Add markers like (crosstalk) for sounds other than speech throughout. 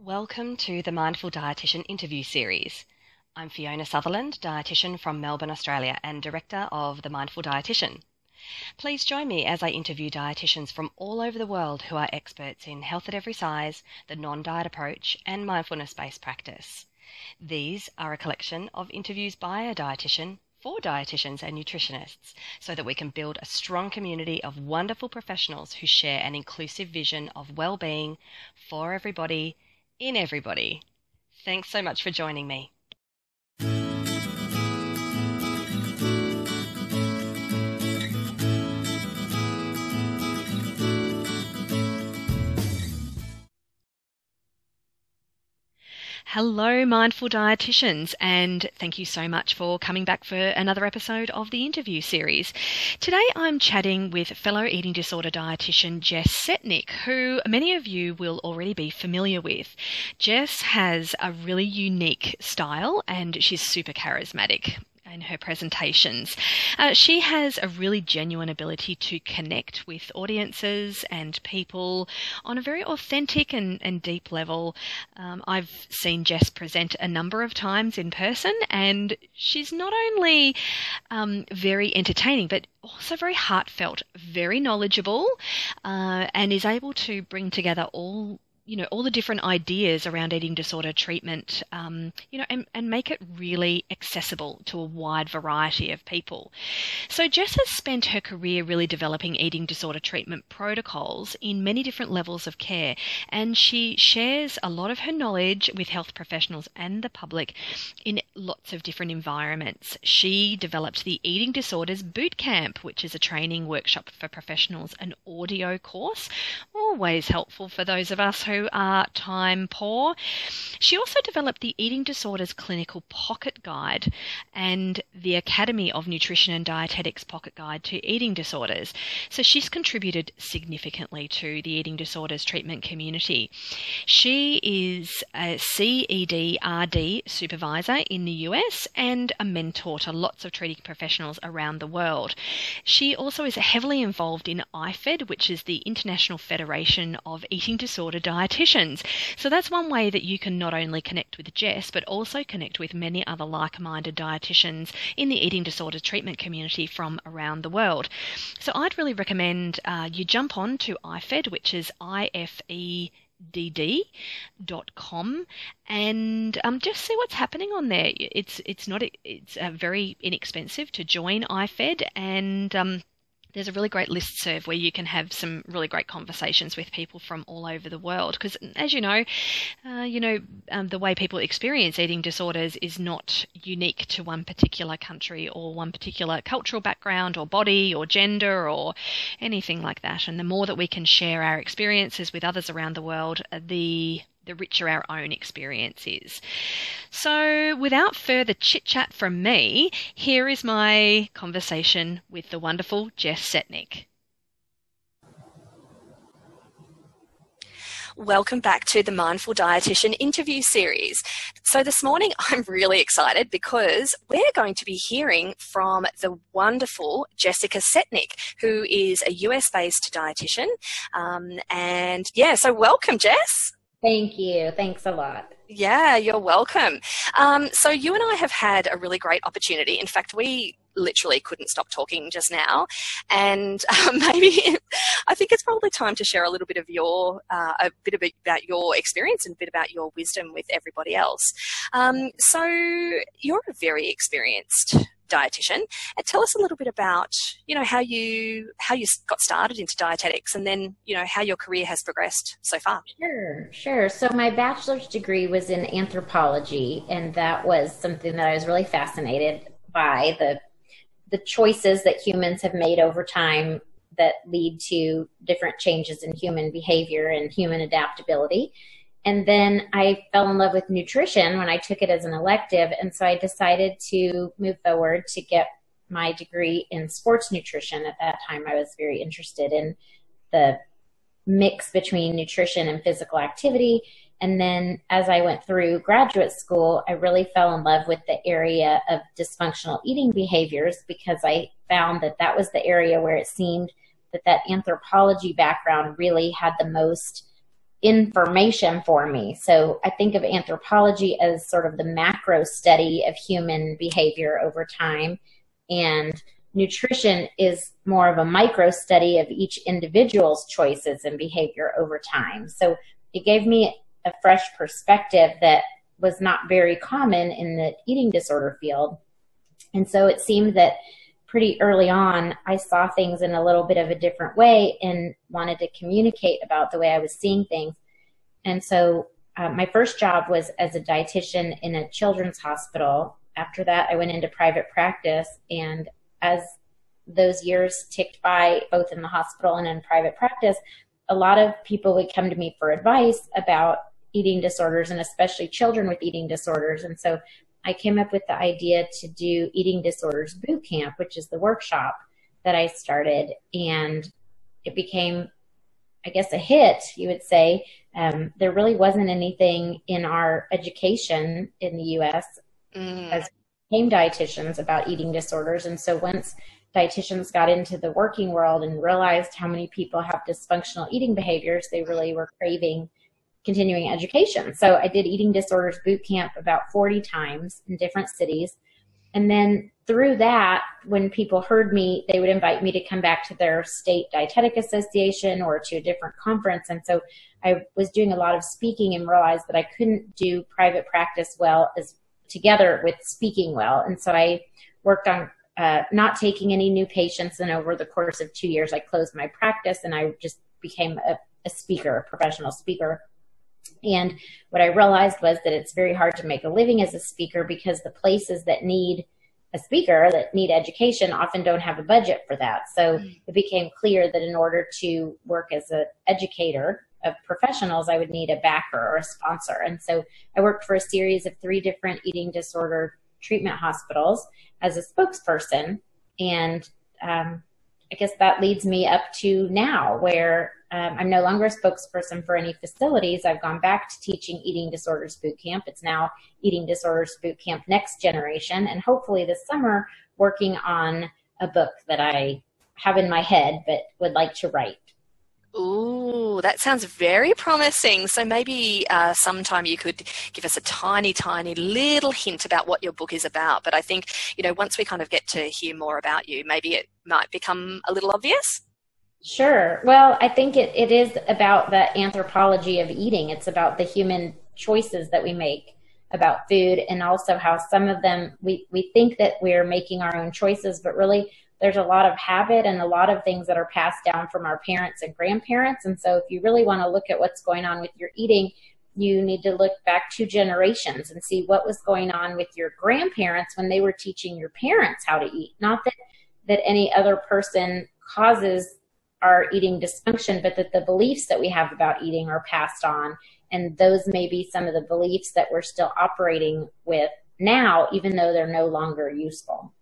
Welcome to the Mindful Dietitian interview series. I'm Fiona Sutherland, dietitian from Melbourne, Australia, and director of The Mindful Dietitian. Please join me as I interview dietitians from all over the world who are experts in health at every size, the non diet approach, and mindfulness based practice. These are a collection of interviews by a dietitian for dietitians and nutritionists so that we can build a strong community of wonderful professionals who share an inclusive vision of well-being for everybody in everybody. Thanks so much for joining me. Hello, mindful dietitians, and thank you so much for coming back for another episode of the interview series. Today I'm chatting with fellow eating disorder dietitian Jess Setnick, who many of you will already be familiar with. Jess has a really unique style and she's super charismatic in her presentations. Uh, she has a really genuine ability to connect with audiences and people on a very authentic and, and deep level. Um, I've seen Jess present a number of times in person, and she's not only um, very entertaining, but also very heartfelt, very knowledgeable, uh, and is able to bring together all you know all the different ideas around eating disorder treatment um, you know and, and make it really accessible to a wide variety of people. So jess has spent her career really developing eating disorder treatment protocols in many different levels of care and she shares a lot of her knowledge with health professionals and the public in lots of different environments. She developed the eating disorders boot camp which is a training workshop for professionals an audio course always helpful for those of us who are time poor. She also developed the Eating Disorders Clinical Pocket Guide and the Academy of Nutrition and Dietetics Pocket Guide to Eating Disorders. So she's contributed significantly to the eating disorders treatment community. She is a CEDRD supervisor in the US and a mentor to lots of treating professionals around the world. She also is heavily involved in IFED, which is the International Federation of Eating Disorder Dietetics dietitians. So that's one way that you can not only connect with Jess, but also connect with many other like minded dietitians in the eating disorder treatment community from around the world. So I'd really recommend uh, you jump on to IFED, which is IFE dd.com and um, just see what's happening on there. It's it's not it's uh, very inexpensive to join IFED and um, there's a really great list serve where you can have some really great conversations with people from all over the world. Because, as you know, uh, you know um, the way people experience eating disorders is not unique to one particular country or one particular cultural background or body or gender or anything like that. And the more that we can share our experiences with others around the world, uh, the the richer our own experience is. So, without further chit chat from me, here is my conversation with the wonderful Jess Setnick. Welcome back to the Mindful Dietitian interview series. So, this morning (laughs) I'm really excited because we're going to be hearing from the wonderful Jessica Setnick, who is a US based dietitian. Um, and yeah, so welcome, Jess. Thank you. Thanks a lot. Yeah, you're welcome. Um, so, you and I have had a really great opportunity. In fact, we literally couldn't stop talking just now. And (laughs) um, maybe I think it's probably time to share a little bit of your, uh, a bit about your experience and a bit about your wisdom with everybody else. Um, so, you're a very experienced dietitian and tell us a little bit about you know how you how you got started into dietetics and then you know how your career has progressed so far. Sure sure. So my bachelor's degree was in anthropology and that was something that i was really fascinated by the the choices that humans have made over time that lead to different changes in human behavior and human adaptability and then I fell in love with nutrition when I took it as an elective. And so I decided to move forward to get my degree in sports nutrition. At that time, I was very interested in the mix between nutrition and physical activity. And then as I went through graduate school, I really fell in love with the area of dysfunctional eating behaviors because I found that that was the area where it seemed that that anthropology background really had the most information for me. So I think of anthropology as sort of the macro study of human behavior over time. And nutrition is more of a micro study of each individual's choices and behavior over time. So it gave me a fresh perspective that was not very common in the eating disorder field. And so it seemed that pretty early on, I saw things in a little bit of a different way and wanted to communicate about the way I was seeing things. And so uh, my first job was as a dietitian in a children's hospital. After that, I went into private practice. And as those years ticked by, both in the hospital and in private practice, a lot of people would come to me for advice about eating disorders and especially children with eating disorders. And so I came up with the idea to do eating disorders boot camp, which is the workshop that I started. And it became, I guess, a hit, you would say. Um, there really wasn't anything in our education in the US mm. as came dietitians about eating disorders. And so once dietitians got into the working world and realized how many people have dysfunctional eating behaviors, they really were craving continuing education. So I did eating disorders boot camp about 40 times in different cities. And then through that, when people heard me, they would invite me to come back to their state dietetic association or to a different conference. And so I was doing a lot of speaking and realized that I couldn't do private practice well as together with speaking well. And so I worked on uh, not taking any new patients. And over the course of two years, I closed my practice and I just became a, a speaker, a professional speaker. And what I realized was that it's very hard to make a living as a speaker because the places that need a speaker that need education often don't have a budget for that. So mm. it became clear that in order to work as an educator of professionals, I would need a backer or a sponsor. And so I worked for a series of three different eating disorder treatment hospitals as a spokesperson. And um, I guess that leads me up to now, where um, I'm no longer a spokesperson for any facilities. I've gone back to teaching Eating Disorders Boot Camp. It's now Eating Disorders Boot Camp Next Generation, and hopefully this summer working on a book that I have in my head but would like to write. Ooh, that sounds very promising. So maybe uh, sometime you could give us a tiny, tiny little hint about what your book is about. But I think, you know, once we kind of get to hear more about you, maybe it might become a little obvious. Sure. Well, I think it, it is about the anthropology of eating. It's about the human choices that we make about food and also how some of them we, we think that we're making our own choices, but really there's a lot of habit and a lot of things that are passed down from our parents and grandparents. And so if you really want to look at what's going on with your eating, you need to look back two generations and see what was going on with your grandparents when they were teaching your parents how to eat. Not that that any other person causes our eating dysfunction, but that the beliefs that we have about eating are passed on. And those may be some of the beliefs that we're still operating with now, even though they're no longer useful.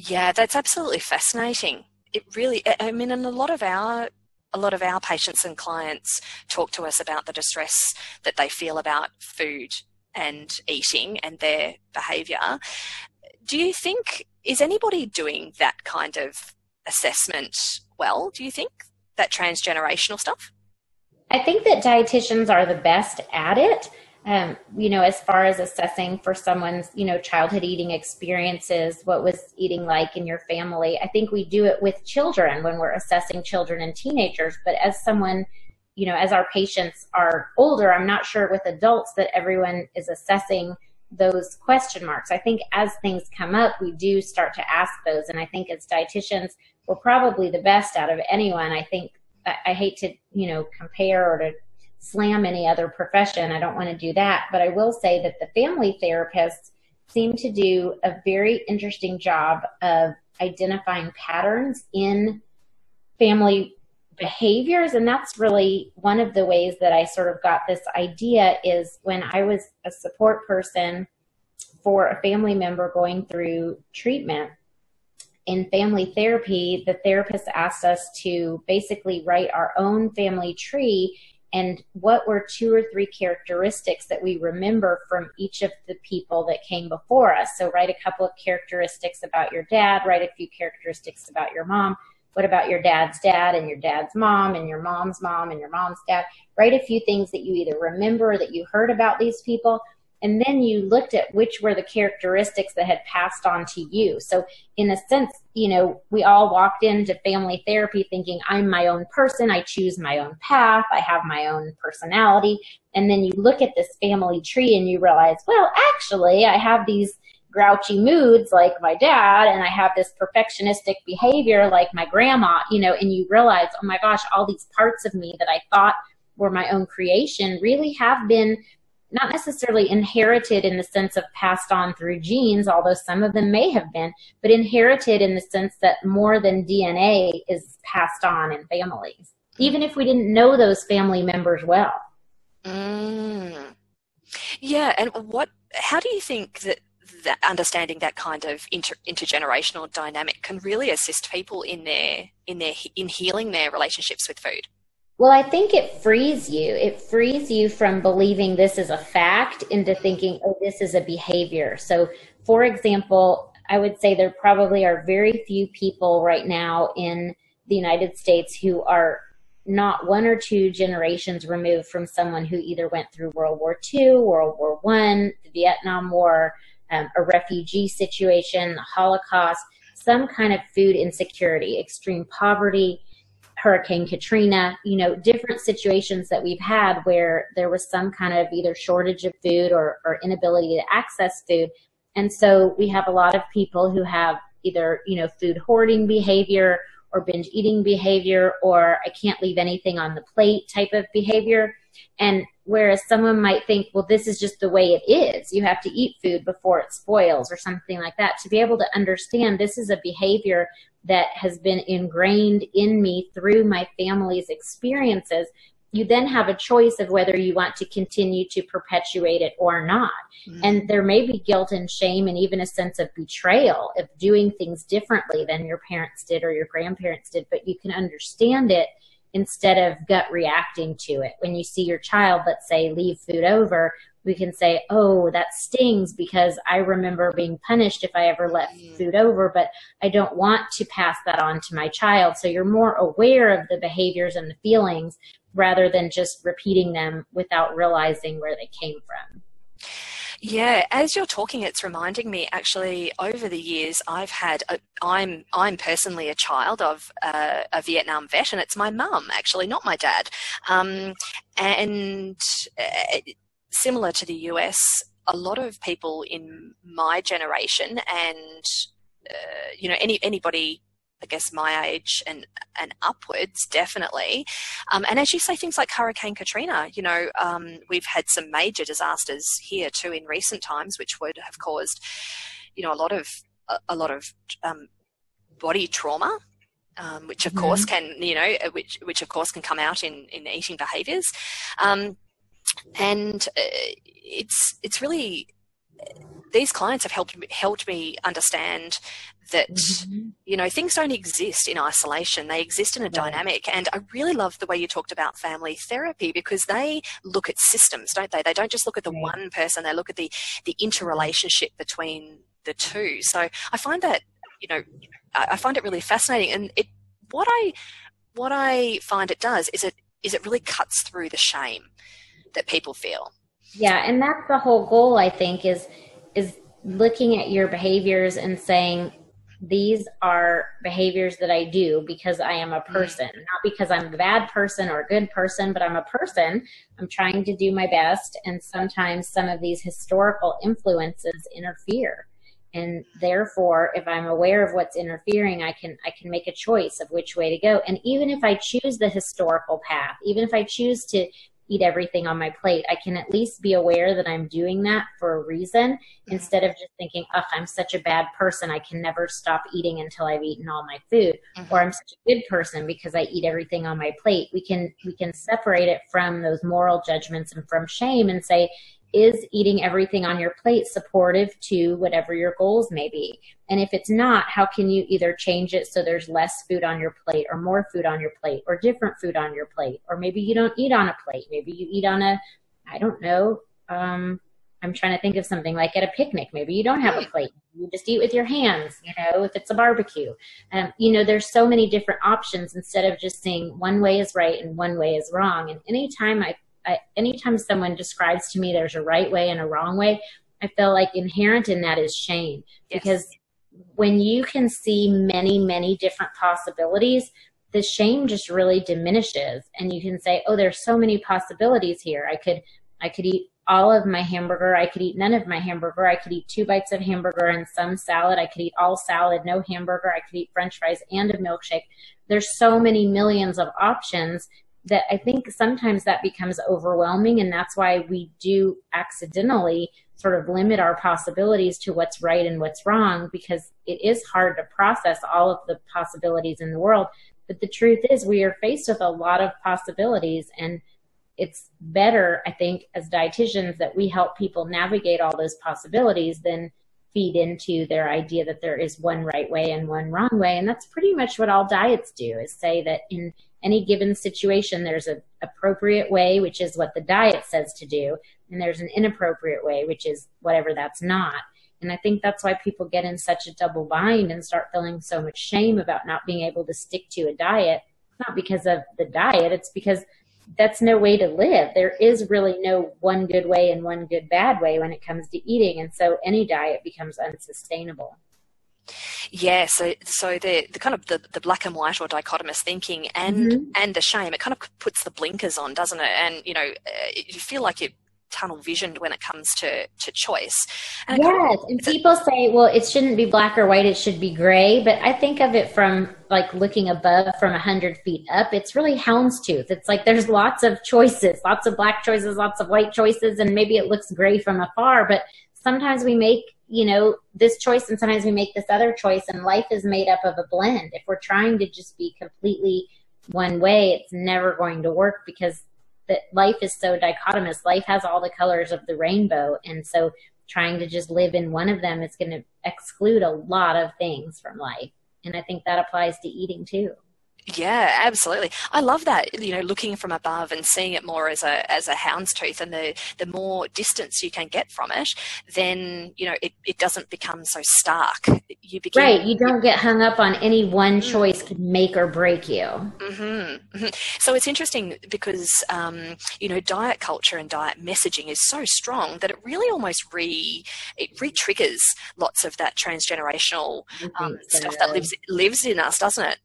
Yeah, that's absolutely fascinating. It really, I mean, and a lot of our a lot of our patients and clients talk to us about the distress that they feel about food and eating and their behavior. Do you think is anybody doing that kind of assessment well? Do you think that transgenerational stuff? I think that dietitians are the best at it um, you know, as far as assessing for someone's, you know, childhood eating experiences, what was eating like in your family. I think we do it with children when we're assessing children and teenagers. But as someone, you know, as our patients are older, I'm not sure with adults that everyone is assessing those question marks. I think as things come up, we do start to ask those. And I think as dietitians, we're probably the best out of anyone. I think I, I hate to, you know, compare or to slam any other profession. I don't want to do that. But I will say that the family therapists seem to do a very interesting job of identifying patterns in family behaviors and that's really one of the ways that I sort of got this idea is when I was a support person for a family member going through treatment in family therapy the therapist asked us to basically write our own family tree and what were two or three characteristics that we remember from each of the people that came before us. So write a couple of characteristics about your dad, write a few characteristics about your mom, what about your dad's dad and your dad's mom and your mom's mom and your mom's dad? Write a few things that you either remember or that you heard about these people and then you looked at which were the characteristics that had passed on to you. So, in a sense, you know, we all walked into family therapy thinking, I'm my own person, I choose my own path, I have my own personality. And then you look at this family tree and you realize, well, actually, I have these grouchy moods like my dad, and I have this perfectionistic behavior like my grandma, you know, and you realize, oh my gosh, all these parts of me that I thought were my own creation really have been not necessarily inherited in the sense of passed on through genes, although some of them may have been, but inherited in the sense that more than DNA is passed on in families, even if we didn't know those family members well. Mm. Yeah, and what? How do you think that that understanding that kind of inter, intergenerational dynamic can really assist people in their in their in healing their relationships with food? Well, I think it frees you. It frees you from believing this is a fact into thinking, oh, this is a behavior. So, for example, I would say there probably are very few people right now in the United States who are not one or two generations removed from someone who either went through World War II, World War One, the Vietnam War, um, a refugee situation, the Holocaust, some kind of food insecurity, extreme poverty, Hurricane Katrina, you know, different situations that we've had where there was some kind of either shortage of food or, or inability to access food. And so we have a lot of people who have either, you know, food hoarding behavior or binge eating behavior or I can't leave anything on the plate type of behavior. And whereas someone might think, well, this is just the way it is. You have to eat food before it spoils or something like that. To be able to understand this is a behavior that has been ingrained in me through my family's experiences, you then have a choice of whether you want to continue to perpetuate it or not. Mm-hmm. And there may be guilt and shame and even a sense of betrayal of doing things differently than your parents did or your grandparents did, but you can understand it instead of gut reacting to it. When you see your child, let's say, leave food over, we can say, oh, that stings because I remember being punished if I ever left mm. food over, but I don't want to pass that on to my child. So you're more aware of the behaviors and the feelings rather than just repeating them without realizing where they came from. Yeah, as you're talking, it's reminding me actually over the years I've had, I'm, I'm personally a child of a, a Vietnam vet and it's my mum actually, not my dad. Um, and uh, similar to the US, a lot of people in my generation and, uh, you know, any, anybody I guess my age and and upwards, definitely. Um, and as you say, things like Hurricane Katrina, you know, um, we've had some major disasters here too in recent times, which would have caused, you know, a lot of a, a lot of um, body trauma. Um, which of mm-hmm. course can, you know, uh, which which of course can come out in in eating behaviours, um, and uh, it's it's really these clients have helped helped me understand that mm-hmm. you know things don't exist in isolation. They exist in a right. dynamic. And i really love the way you talked about family therapy because they look at systems don't they? They don't just look at the right. one person. They look at the the interrelationship between the two. So i find that you know i find it really fascinating. And it what i what i find it does is it is it really cuts through the shame that people feel. Yeah and that's the whole goal i think is is looking at your behaviors and saying these are behaviors that I do because I am a mm. person, not because I'm a bad person or a good person, but I'm a person. I'm trying to do my best. And sometimes some of these historical influences interfere. And therefore, if I'm aware of what's interfering, I can, I can make a choice of which way to go. And even if I choose the historical path, even if I choose to eat everything on my plate. I can at least be aware that I'm doing that for a reason mm-hmm. instead of just thinking, oh, I'm such a bad person. I can never stop eating until I've eaten all my food. Mm-hmm. Or I'm such a good person because I eat everything on my plate. We can, we can separate it from those moral judgments and from shame and say, is eating everything on your plate supportive to whatever your goals may be? And if it's not, how can you either change it so there's less food on your plate or more food on your plate or different food on your plate? Or maybe you don't eat on a plate. Maybe you eat on a, I don't know, um, I'm trying to think of something like at a picnic. Maybe you don't have a plate. You just eat with your hands, you know, if it's a barbecue. Um, you know, there's so many different options instead of just saying one way is right and one way is wrong. And anytime I, I anytime someone describes to me there's a right way and a wrong way, I feel like inherent in that is shame. Yes. Because when you can see many, many different possibilities, the shame just really diminishes and you can say, Oh, there's so many possibilities here. I could I could eat all of my hamburger. I could eat none of my hamburger. I could eat two bites of hamburger and some salad. I could eat all salad, no hamburger. I could eat french fries and a milkshake. There's so many millions of options that I think sometimes that becomes overwhelming. And that's why we do accidentally sort of limit our possibilities to what's right and what's wrong because it is hard to process all of the possibilities in the world. But the truth is, we are faced with a lot of possibilities and it's better, I think, as dietitians that we help people navigate all those possibilities than feed into their idea that there is one right way and one wrong way. And that's pretty much what all diets do is say that in any given situation, there's an appropriate way, which is what the diet says to do, and there's an inappropriate way, which is whatever that's not. And I think that's why people get in such a double bind and start feeling so much shame about not being able to stick to a diet. Not because of the diet, it's because that's no way to live. There is really no one good way and one good bad way when it comes to eating. And so any diet becomes unsustainable. Yeah, so so the the kind of the, the black and white or dichotomous thinking and mm-hmm. and the shame, it kind of puts the blinkers on, doesn't it? And you know, uh, you feel like you tunnel visioned when it comes to, to choice. And yes, kind of, and people say, well, it shouldn't be black or white, it should be gray. But I think of it from like looking above from a 100 feet up. It's really houndstooth. It's like there's lots of choices, lots of black choices, lots of white choices, and maybe it looks gray from afar, but sometimes we make you know this choice and sometimes we make this other choice and life is made up of a blend if we're trying to just be completely one way it's never going to work because that life is so dichotomous. Life has all the colors of the rainbow. And so trying to just live in one of them is going to exclude a lot of things from life. And I think that applies to eating too. Yeah, absolutely. I love that. You know, looking from above and seeing it more as a as a houndstooth, and the the more distance you can get from it, then you know it, it doesn't become so stark. You begin, right. You don't get hung up on any one mm. choice could make or break you. Mm-hmm, mm-hmm. So it's interesting because um, you know diet culture and diet messaging is so strong that it really almost re it re triggers lots of that transgenerational um, stuff that lives lives in us, doesn't it?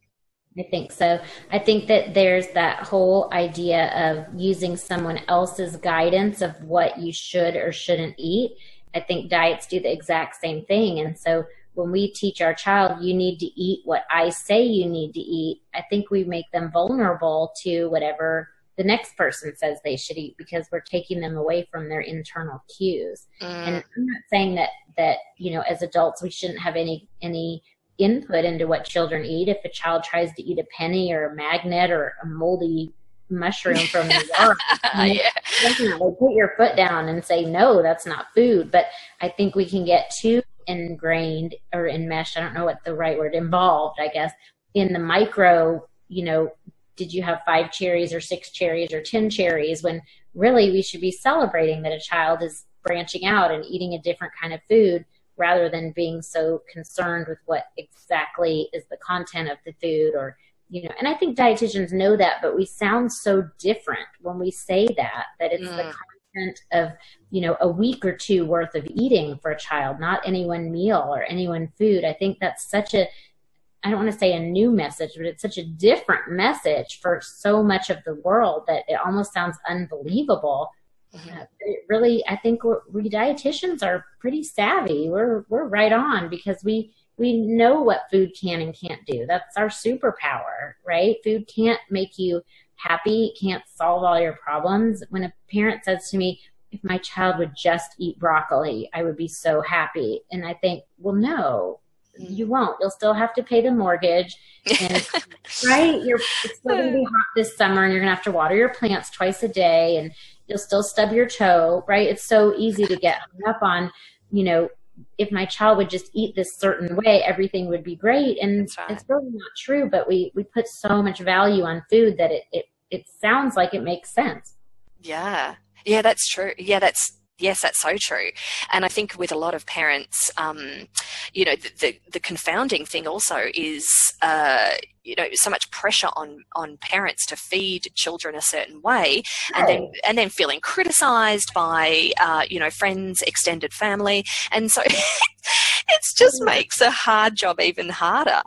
I think so. I think that there's that whole idea of using someone else's guidance of what you should or shouldn't eat. I think diets do the exact same thing. And so when we teach our child, you need to eat what I say you need to eat, I think we make them vulnerable to whatever the next person says they should eat because we're taking them away from their internal cues. Mm. And I'm not saying that, that, you know, as adults, we shouldn't have any, any input into what children eat. If a child tries to eat a penny or a magnet or a moldy mushroom from the (laughs) yard, yeah. definitely put your foot down and say, no, that's not food. But I think we can get too ingrained or enmeshed. I don't know what the right word, involved, I guess, in the micro, you know, did you have five cherries or six cherries or 10 cherries when really we should be celebrating that a child is branching out and eating a different kind of food rather than being so concerned with what exactly is the content of the food or you know and i think dietitians know that but we sound so different when we say that that it's mm. the content of you know a week or two worth of eating for a child not any one meal or any one food i think that's such a i don't want to say a new message but it's such a different message for so much of the world that it almost sounds unbelievable Mm-hmm. really, I think we dietitians are pretty savvy. We're we're right on because we we know what food can and can't do. That's our superpower, right? Food can't make you happy, can't solve all your problems. When a parent says to me, if my child would just eat broccoli, I would be so happy. And I think, well, no, mm-hmm. you won't. You'll still have to pay the mortgage. And, (laughs) right? You're, it's still going to be hot this summer and you're going to have to water your plants twice a day. And you'll still stub your toe, right? It's so easy to get hung up on, you know, if my child would just eat this certain way, everything would be great. And right. it's really not true, but we, we put so much value on food that it, it, it sounds like it makes sense. Yeah. Yeah, that's true. Yeah, that's Yes, that's so true. And I think with a lot of parents, um, you know, the, the, the, confounding thing also is, uh, you know, so much pressure on, on parents to feed children a certain way and then, and then feeling criticized by, uh, you know, friends, extended family. And so (laughs) it just makes a hard job even harder.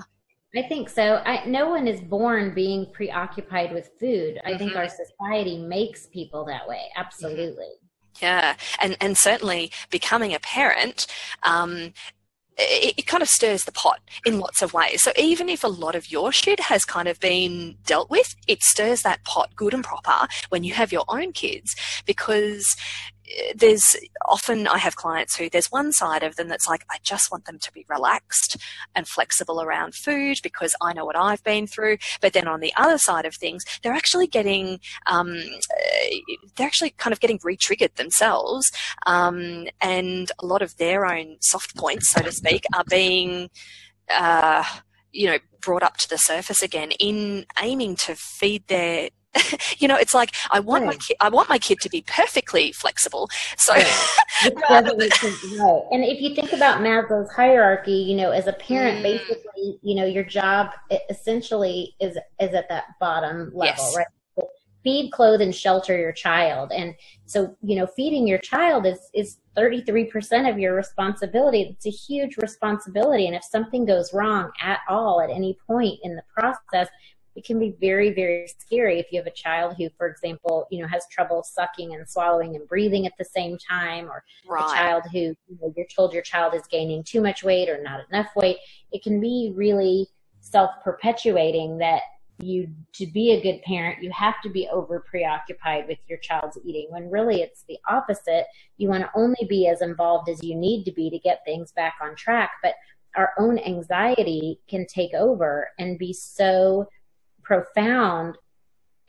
I think so. I, no one is born being preoccupied with food. I mm-hmm. think our society makes people that way. Absolutely. Mm-hmm. Yeah, and and certainly becoming a parent. Um, it, it, kind of stirs the pot in lots of ways. So even if a lot of your shit has kind of been dealt with, it stirs that pot good and proper when you have your own kids because there's often I have clients who there's one side of them that's like, I just want them to be relaxed and flexible around food because I know what I've been through. But then on the other side of things, they're actually getting, um, they're actually kind of getting re-triggered themselves. Um, and a lot of their own soft points, so to speak, are being, uh, you know, brought up to the surface again in aiming to feed their (laughs) you know, it's like I want right. my kid, I want my kid to be perfectly flexible. So, right. (laughs) right. And if you think about Maslow's hierarchy, you know, as a parent, mm. basically, you know, your job essentially is is at that bottom level, yes. right? Feed, clothe, and shelter your child, and so you know, feeding your child is is 33% of your responsibility. It's a huge responsibility, and if something goes wrong at all at any point in the process, it can be very, very scary if you have a child who, for example, you know, has trouble sucking and swallowing and breathing at the same time, or right. a child who you know, you're told your child is gaining too much weight or not enough weight. It can be really self-perpetuating that you to be a good parent you have to be over preoccupied with your child's eating when really it's the opposite you want to only be as involved as you need to be to get things back on track but our own anxiety can take over and be so profound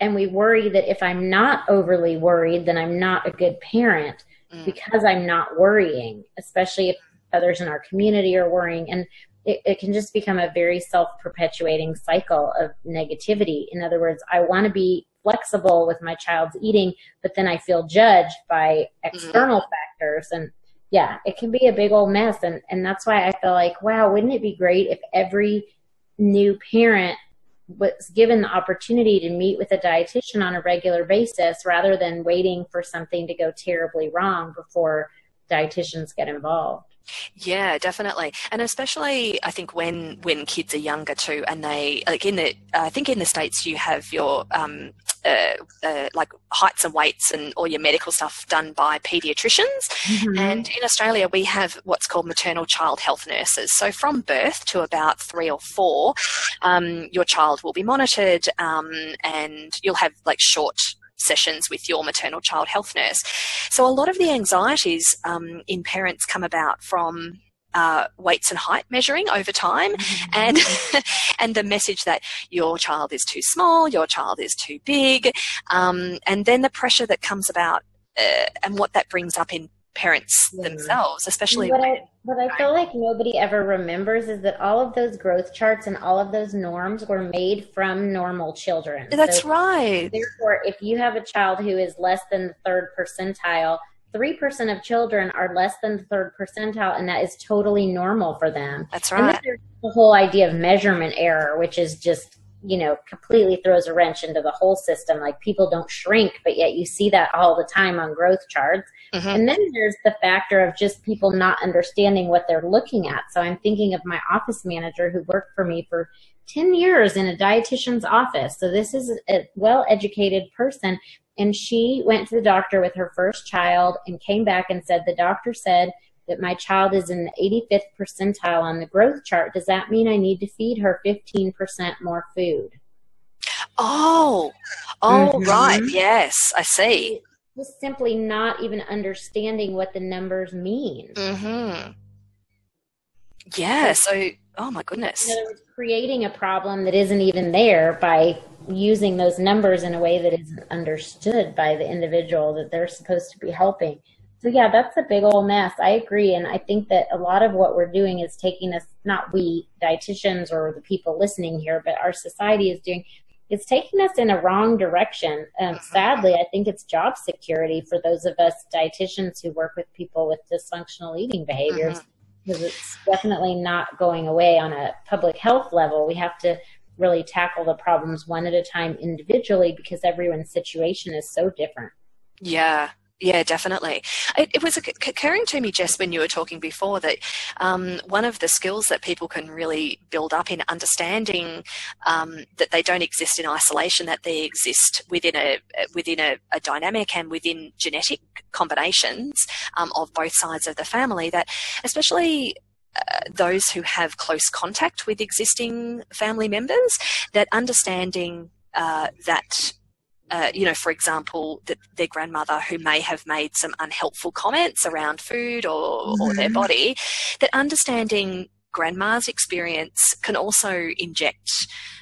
and we worry that if I'm not overly worried, then I'm not a good parent mm. because I'm not worrying, especially if others in our community are worrying. And it, it can just become a very self perpetuating cycle of negativity. In other words, I want to be flexible with my child's eating, but then I feel judged by external mm. factors. And yeah, it can be a big old mess. And, and that's why I feel like, wow, wouldn't it be great if every new parent was given the opportunity to meet with a dietitian on a regular basis rather than waiting for something to go terribly wrong before dietitians get involved. Yeah, definitely, and especially I think when when kids are younger too, and they like in the I think in the states you have your um, uh, uh, like heights and weights and all your medical stuff done by paediatricians. Mm-hmm. And in Australia, we have what's called maternal child health nurses. So from birth to about three or four, um, your child will be monitored um, and you'll have like short sessions with your maternal child health nurse. So a lot of the anxieties um, in parents come about from uh, weights and height measuring over time mm-hmm. and (laughs) and the message that your child is too small your child is too big um, and then the pressure that comes about uh, and what that brings up in parents mm-hmm. themselves especially what, when, I, what I feel like nobody ever remembers is that all of those growth charts and all of those norms were made from normal children that's so, right therefore if you have a child who is less than the third percentile 3% of children are less than the third percentile, and that is totally normal for them. That's right. And there's the whole idea of measurement error, which is just, you know, completely throws a wrench into the whole system. Like people don't shrink, but yet you see that all the time on growth charts. Mm-hmm. And then there's the factor of just people not understanding what they're looking at. So I'm thinking of my office manager who worked for me for 10 years in a dietitian's office. So this is a well educated person and she went to the doctor with her first child and came back and said, The doctor said that my child is in the 85th percentile on the growth chart. Does that mean I need to feed her 15% more food? Oh, oh, mm-hmm. right. Yes, I see. Just simply not even understanding what the numbers mean. Mm-hmm. Yeah, so, oh my goodness. creating a problem that isn't even there by using those numbers in a way that isn't understood by the individual that they're supposed to be helping. So yeah, that's a big old mess. I agree. And I think that a lot of what we're doing is taking us, not we dietitians or the people listening here, but our society is doing, it's taking us in a wrong direction. Um, mm-hmm. sadly, I think it's job security for those of us dietitians who work with people with dysfunctional eating behaviors. Mm-hmm because it's definitely not going away on a public health level. We have to really tackle the problems one at a time individually because everyone's situation is so different. Yeah, yeah, definitely. It, it, was occurring to me, Jess, when you were talking before, that um, one of the skills that people can really build up in understanding um, that they don't exist in isolation, that they exist within a within a, a dynamic and within genetic combinations um, of both sides of the family. That especially uh, those who have close contact with existing family members, that understanding uh, that uh, you know, for example, that their grandmother who may have made some unhelpful comments around food or, mm-hmm. or their mm-hmm. body, that understanding grandma's experience can also inject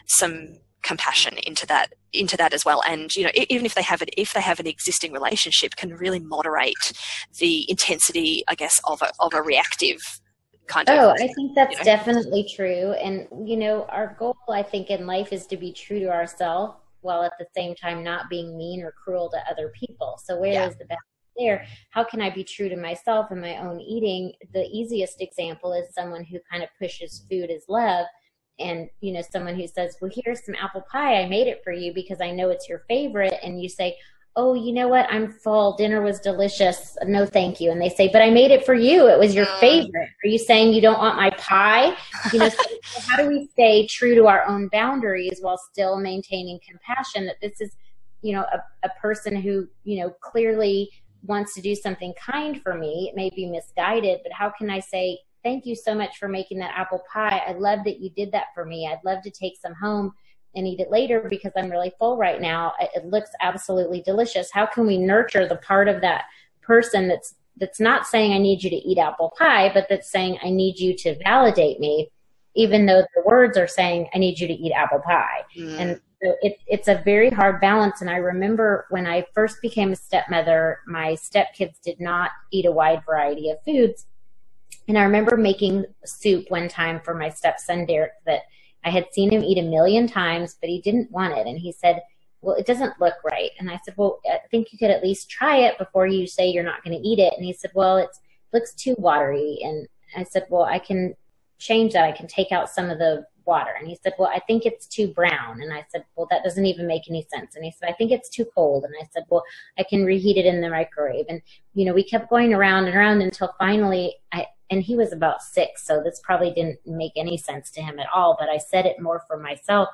some compassion into that into that as well and you know even if they have it if they have an existing relationship can really moderate the intensity i guess of a, of a reactive kind of oh i think that's you know. definitely true and you know our goal i think in life is to be true to ourselves while at the same time not being mean or cruel to other people. So where yeah. is the balance there? How can I be true to myself and my own eating? The easiest example is someone who kind of pushes food as love and you know someone who says well here's some apple pie i made it for you because i know it's your favorite and you say oh, you know what? I'm full. Dinner was delicious. No, thank you. And they say, but I made it for you. It was your mm. favorite. Are you saying you don't want my pie? You know, so (laughs) how do we stay true to our own boundaries while still maintaining compassion that this is, you know, a, a person who, you know, clearly wants to do something kind for me. It may be misguided, but how can I say, thank you so much for making that apple pie. I love that you did that for me. I'd love to take some home and eat it later because I'm really full right now. It looks absolutely delicious. How can we nurture the part of that person that's that's not saying I need you to eat apple pie, but that's saying I need you to validate me, even though the words are saying I need you to eat apple pie. Mm. And so it, it's a very hard balance. And I remember when I first became a stepmother, my stepkids did not eat a wide variety of foods. And I remember making soup one time for my stepson Derek that I had seen him eat a million times, but he didn't want it. And he said, well, it doesn't look right. And I said, well, I think you could at least try it before you say you're not going to eat it. And he said, well, it looks too watery. And I said, well, I can change that. I can take out some of the water. And he said, well, I think it's too brown. And I said, well, that doesn't even make any sense. And he said, I think it's too cold. And I said, well, I can reheat it in the microwave. And, you know, we kept going around and around until finally I, and he was about six, so this probably didn't make any sense to him at all. But I said it more for myself.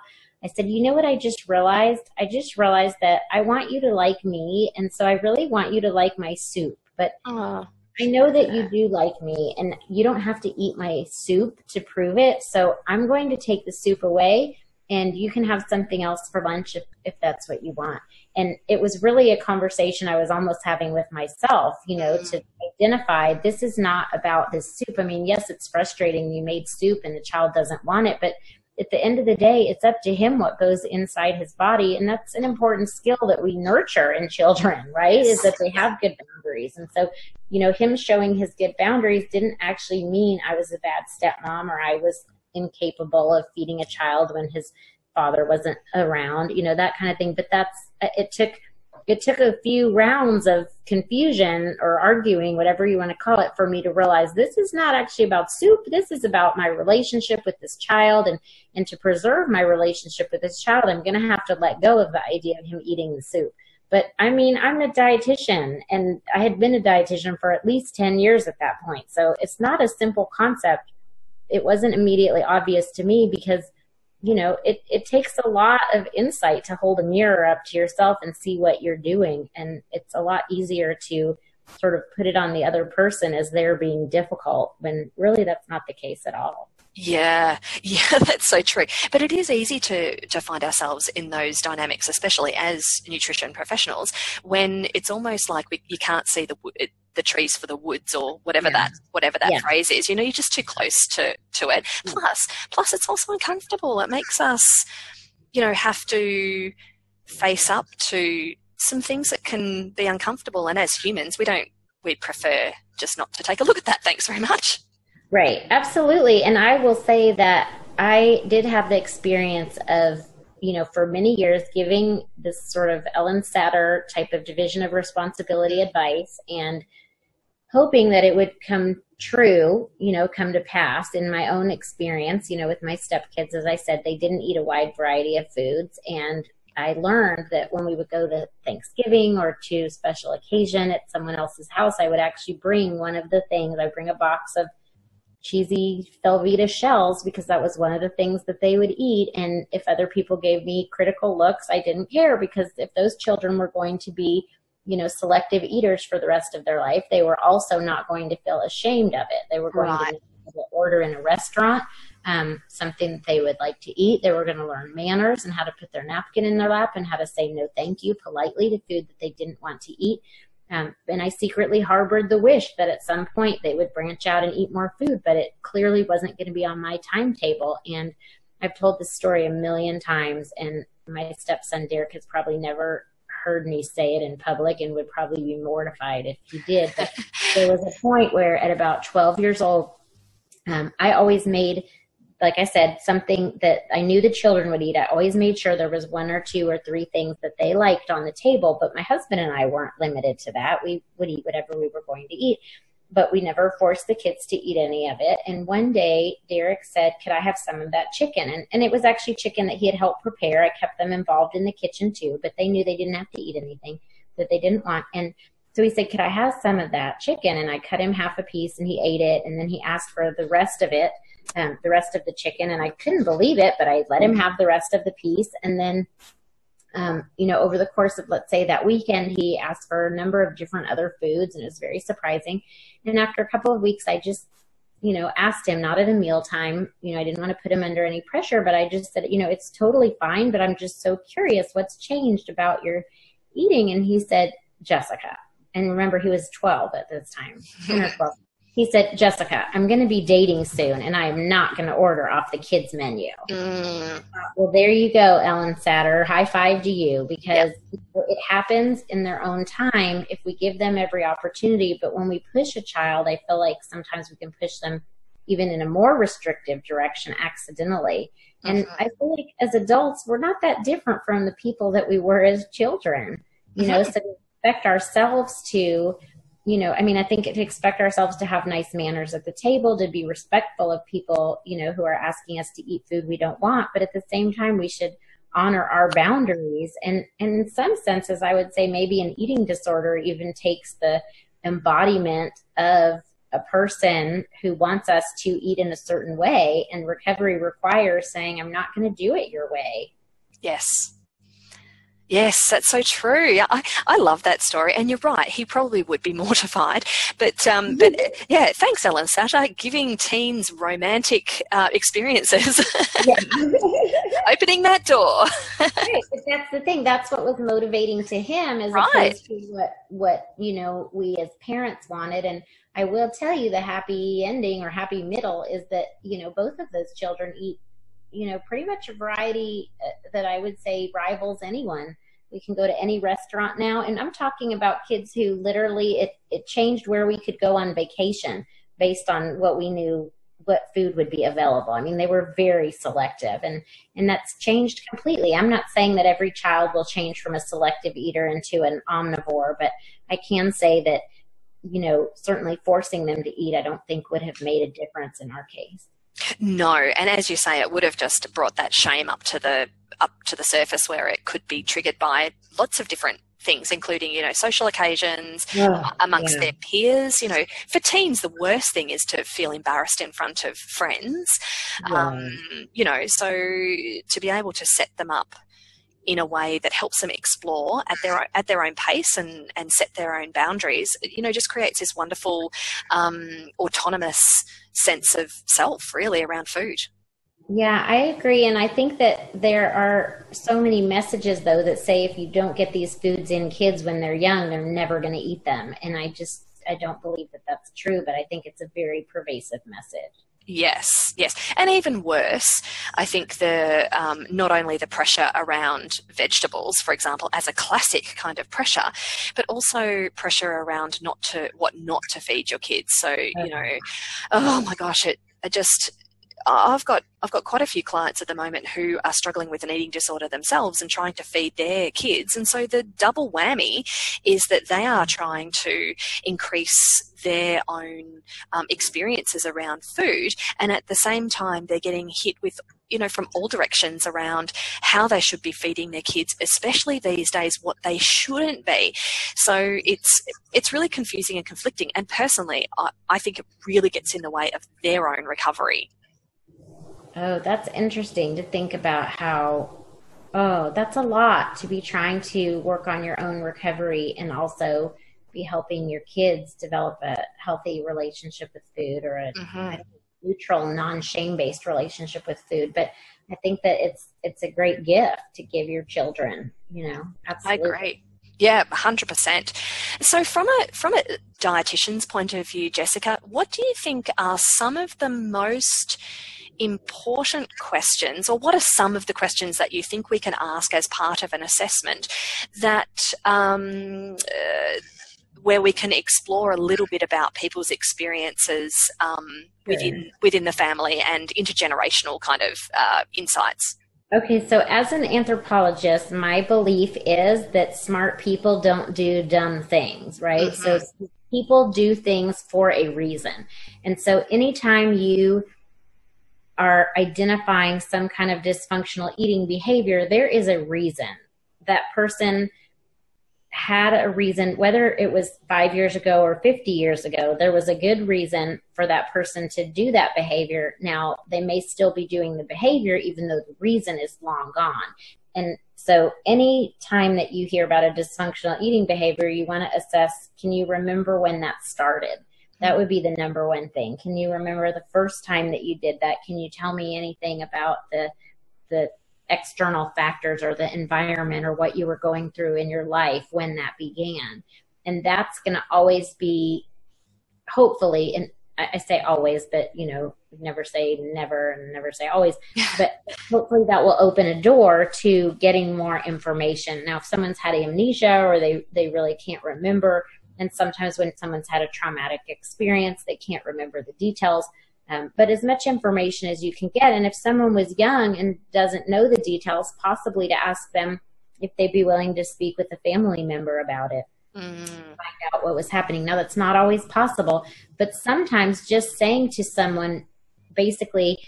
I said, you know what I just realized? I just realized that I want you to like me, and so I really want you to like my soup. But Aww. I know that you do like me, and you don't have to eat my soup to prove it. So I'm going to take the soup away, and you can have something else for lunch if, if that's what you want. And it was really a conversation I was almost having with myself, you know, mm-hmm. to identify this is not about this soup. I mean, yes, it's frustrating. You made soup and the child doesn't want it, but at the end of the day, it's up to him what goes inside his body. And that's an important skill that we nurture in children, (laughs) right? Is that they have good boundaries. And so, you know, him showing his good boundaries didn't actually mean I was a bad stepmom or I was incapable of feeding a child when his father wasn't around, you know, that kind of thing. But that's, it took, it took a few rounds of confusion or arguing, whatever you want to call it, for me to realize this is not actually about soup. This is about my relationship with this child. And, and to preserve my relationship with this child, I'm going to have to let go of the idea of him eating the soup. But I mean, I'm a dietitian and I had been a dietitian for at least 10 years at that point. So it's not a simple concept it wasn't immediately obvious to me because you know it, it takes a lot of insight to hold a mirror up to yourself and see what you're doing. And it's a lot easier to sort of put it on the other person as they're being difficult when really that's not the case at all. Yeah, (laughs) yeah, that's so true. But it is easy to to find ourselves in those dynamics, especially as nutrition professionals, when it's almost like we, you can't see the the trees for the woods or whatever yeah. that whatever that yeah. phrase is. You know, you're just too close to to it. Plus, plus, it's also uncomfortable. It makes us, you know, have to face up to some things that can be uncomfortable. And as humans, we don't we prefer just not to take a look at that. Thanks very much. Right, absolutely. And I will say that I did have the experience of you know, for many years giving this sort of Ellen Satter type of division of responsibility advice and hoping that it would come true, you know, come to pass in my own experience, you know, with my stepkids, as I said, they didn't eat a wide variety of foods. And I learned that when we would go to Thanksgiving or to special occasion at someone else's house, I would actually bring one of the things. I bring a box of cheesy Velveeta shells because that was one of the things that they would eat. And if other people gave me critical looks, I didn't care because if those children were going to be, you know, selective eaters for the rest of their life, they were also not going to feel ashamed of it. They were going right. to order in a restaurant um, something that they would like to eat. They were going to learn manners and how to put their napkin in their lap and how to say no thank you politely to food that they didn't want to eat. Um, and I secretly harbored the wish that at some point they would branch out and eat more food, but it clearly wasn't going to be on my timetable. And I've told this story a million times, and my stepson Derek has probably never heard me say it in public and would probably be mortified if he did. But there was a point where, at about 12 years old, um, I always made like I said, something that I knew the children would eat. I always made sure there was one or two or three things that they liked on the table, but my husband and I weren't limited to that. We would eat whatever we were going to eat, but we never forced the kids to eat any of it. And one day Derek said, could I have some of that chicken? And, and it was actually chicken that he had helped prepare. I kept them involved in the kitchen too, but they knew they didn't have to eat anything that they didn't want. And so he said, could I have some of that chicken? And I cut him half a piece and he ate it. And then he asked for the rest of it um, the rest of the chicken, and I couldn't believe it, but I let him have the rest of the piece. And then, um, you know, over the course of let's say that weekend, he asked for a number of different other foods, and it was very surprising. And after a couple of weeks, I just you know, asked him, not at a mealtime, you know, I didn't want to put him under any pressure, but I just said, you know, it's totally fine, but I'm just so curious what's changed about your eating. And he said, Jessica. And remember, he was 12 at this time, (laughs) 12 he said, Jessica, I'm going to be dating soon and I am not going to order off the kids' menu. Mm. Uh, well, there you go, Ellyn Satter. High five to you because yep. it happens in their own time if we give them every opportunity. But when we push a child, I feel like sometimes we can push them even in a more restrictive direction accidentally. And mm-hmm. I feel like as adults, we're not that different from the people that we were as children. You know, so we expect ourselves to you know, I mean, I think to expect ourselves to have nice manners at the table, to be respectful of people, you know, who are asking us to eat food we don't want, but at the same time, we should honor our boundaries. And, and in some senses, I would say maybe an eating disorder even takes the embodiment of a person who wants us to eat in a certain way, and recovery requires saying, I'm not going to do it your way. Yes, Yes, that's so true. I, I love that story, and you're right. He probably would be (laughs) mortified, but um, but yeah, thanks, Ellyn Satter, giving teens romantic uh, experiences, (laughs) opening that door. (laughs) right, that's the thing. That's what was motivating to him, as right. opposed to what what you know we as parents wanted. And I will tell you, the happy ending or happy middle is that you know both of those children eat you know, pretty much a variety uh, that I would say rivals anyone. We can go to any restaurant now. And I'm talking about kids who literally it, it changed where we could go on vacation based on what we knew what food would be available. I mean, they were very selective and, and that's changed completely. I'm not saying that every child will change from a selective eater into an omnivore, but I can say that, you know, certainly forcing them to eat, I don't think would have made a difference in our case. No, and as you say, it would have just brought that shame up to the up to the surface where it could be triggered by lots of different things, including, you know, social occasions oh, amongst yeah. their peers. You know, for teens, the worst thing is to feel embarrassed in front of friends. Yeah. Um, you know, so to be able to set them up in a way that helps them explore at their at their own pace and and set their own boundaries you know just creates this wonderful um, autonomous sense of self really around food yeah, I agree. And I think that there are so many messages, though, that say if you don't get these foods in kids when they're young, they're never going to eat them. And I just, I don't believe that that's true, but I think it's a very pervasive message. Yes, yes, and even worse, I think the um, not only the pressure around vegetables, for example, as a classic kind of pressure, but also pressure around not to what not to feed your kids. So you know, oh my gosh, it, it just I've got I've got quite a few clients at the moment who are struggling with an eating disorder themselves and trying to feed their kids. And so the double whammy is that they are trying to increase their own um, experiences around food, and at the same time they're getting hit with you know from all directions around how they should be feeding their kids, especially these days what they shouldn't be. So it's it's really confusing and conflicting. And personally, I, I think it really gets in the way of their own recovery. Oh, that's interesting to think about how, oh, that's a lot to be trying to work on your own recovery and also be helping your kids develop a healthy relationship with food or a mm-hmm. neutral, non shame based relationship with food. But I think that it's it's a great gift to give your children, you know. Absolutely. I agree. Yeah, hundred percent. So, from a from a dietitian's point of view, Jessica, what do you think are some of the most important questions, or what are some of the questions that you think we can ask as part of an assessment that um, uh, where we can explore a little bit about people's experiences um, within within the family and intergenerational kind of uh, insights. Okay, so as an anthropologist, my belief is that smart people don't do dumb things, right? Mm-hmm. So people do things for a reason. And so anytime you are identifying some kind of dysfunctional eating behavior, there is a reason. That person had a reason, whether it was five years ago or 50 years ago, there was a good reason for that person to do that behavior. Now, they may still be doing the behavior, even though the reason is long gone. And so, any time that you hear about a dysfunctional eating behavior, you want to assess can you remember when that started? That would be the number one thing. Can you remember the first time that you did that? Can you tell me anything about the the external factors or the environment or what you were going through in your life when that began? And that's going to always be hopefully and I say always, but you know, never say never and never say always. (laughs) But hopefully that will open a door to getting more information. Now, if someone's had amnesia or they, they really can't remember, and sometimes when someone's had a traumatic experience, they can't remember the details. Um, but as much information as you can get. And if someone was young and doesn't know the details, possibly to ask them if they'd be willing to speak with a family member about it. Mm. Find out what was happening. Now, that's not always possible, but sometimes just saying to someone, basically,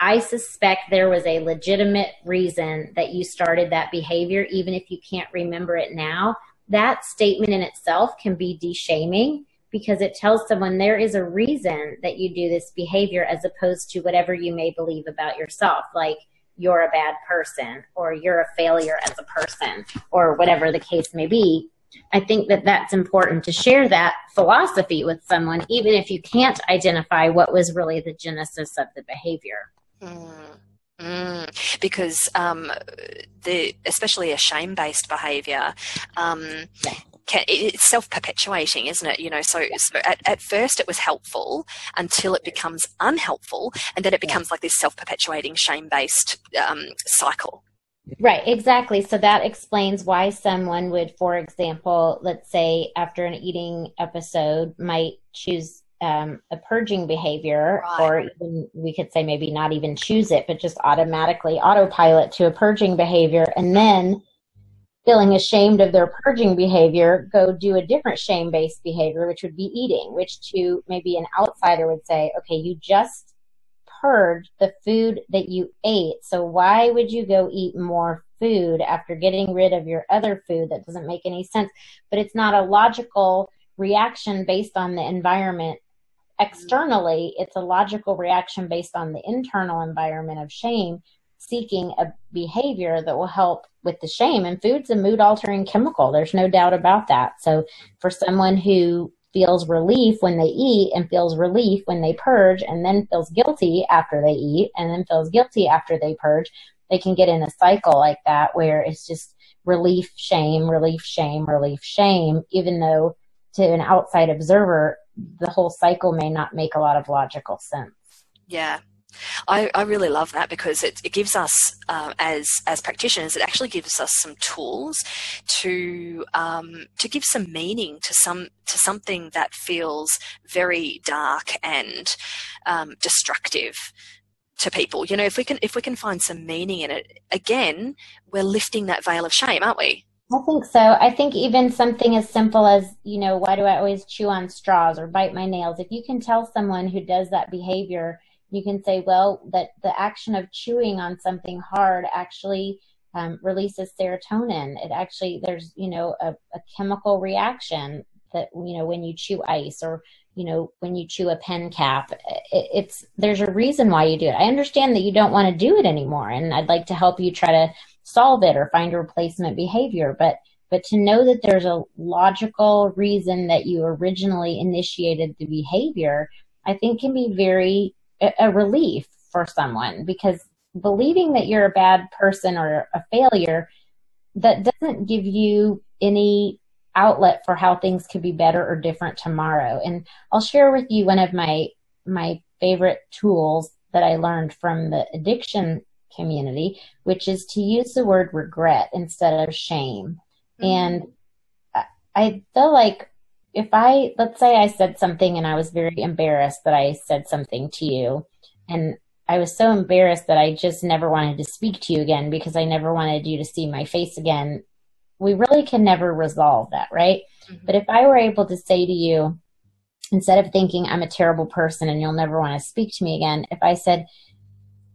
I suspect there was a legitimate reason that you started that behavior, even if you can't remember it now that statement in itself can be de-shaming because it tells someone there is a reason that you do this behavior as opposed to whatever you may believe about yourself like you're a bad person or you're a failure as a person or whatever the case may be i think that that's important to share that philosophy with someone even if you can't identify what was really the genesis of the behavior mm. Mm, because um, the especially a shame based behaviour. Um, yeah. Can, it's self-perpetuating, isn't it? You know, so, so at, at, first it was helpful until it becomes unhelpful, and then it becomes like this self-perpetuating shame-based um, cycle. Right, exactly. So that explains why someone would, for example, let's say after an eating episode, might choose um, a purging behavior, right. or even we could say maybe not even choose it, but just automatically autopilot to a purging behavior, and then feeling ashamed of their purging behavior, go do a different shame based behavior, which would be eating, which to maybe an outsider would say, okay, you just purged the food that you ate. So why would you go eat more food after getting rid of your other food? That doesn't make any sense. But it's not a logical reaction based on the environment externally, it's a logical reaction based on the internal environment of shame, seeking a behavior that will help with the shame. And food's a mood altering chemical. There's no doubt about that. So for someone who feels relief when they eat and feels relief when they purge and then feels guilty after they eat and then feels guilty after they purge, they can get in a cycle like that where it's just relief, shame, relief, shame, relief, shame, even though to an outside observer, the whole cycle may not make a lot of logical sense. Yeah. I, I really love that because it, it gives us, uh, as as practitioners, it actually gives us some tools to um, to give some meaning to some to something that feels very dark and um, destructive to people you know if we can if we can find some meaning in it again we're lifting that veil of shame aren't we I think so. I think even something as simple as, you know, why do I always chew on straws or bite my nails? If you can tell someone who does that behavior, you can say, well, that the action of chewing on something hard actually um, releases serotonin. It actually, there's, you know, a, a chemical reaction that, you know, when you chew ice or, you know, when you chew a pen cap, it, it's, there's a reason why you do it. I understand that you don't want to do it anymore. And I'd like to help you try to solve it or find a replacement behavior. But but to know that there's a logical reason that you originally initiated the behavior, I think can be very a, relief for someone because believing that you're a bad person or a failure that doesn't give you any outlet for how things could be better or different tomorrow. And I'll share with you one of my my favorite tools that I learned from the addiction community, which is to use the word regret instead of shame. Mm-hmm. And I feel like if I, let's say I said something and I was very embarrassed that I said something to you, and I was so embarrassed that I just never wanted to speak to you again because I never wanted you to see my face again. We really can never resolve that, right? Mm-hmm. But if I were able to say to you, instead of thinking I'm a terrible person and you'll never want to speak to me again, if I said,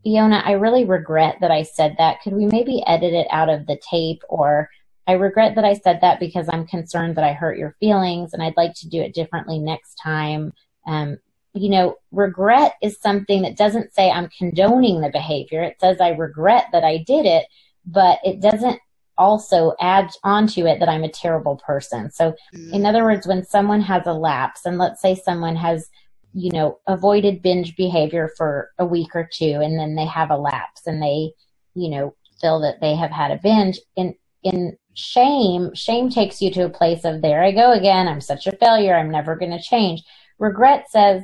Fiona, I really regret that I said that. Could we maybe edit it out of the tape? Or I regret that I said that because I'm concerned that I hurt your feelings and I'd like to do it differently next time. Um, you know, regret is something that doesn't say I'm condoning the behavior. It says I regret that I did it, but it doesn't also add onto it that I'm a terrible person. So, mm. in other words, when someone has a lapse, and let's say someone has you know, avoided binge behavior for a week or two and then they have a lapse and they, you know, feel that they have had a binge. In in shame, shame takes you to a place of there I go again, I'm such a failure, I'm never gonna change. Regret says,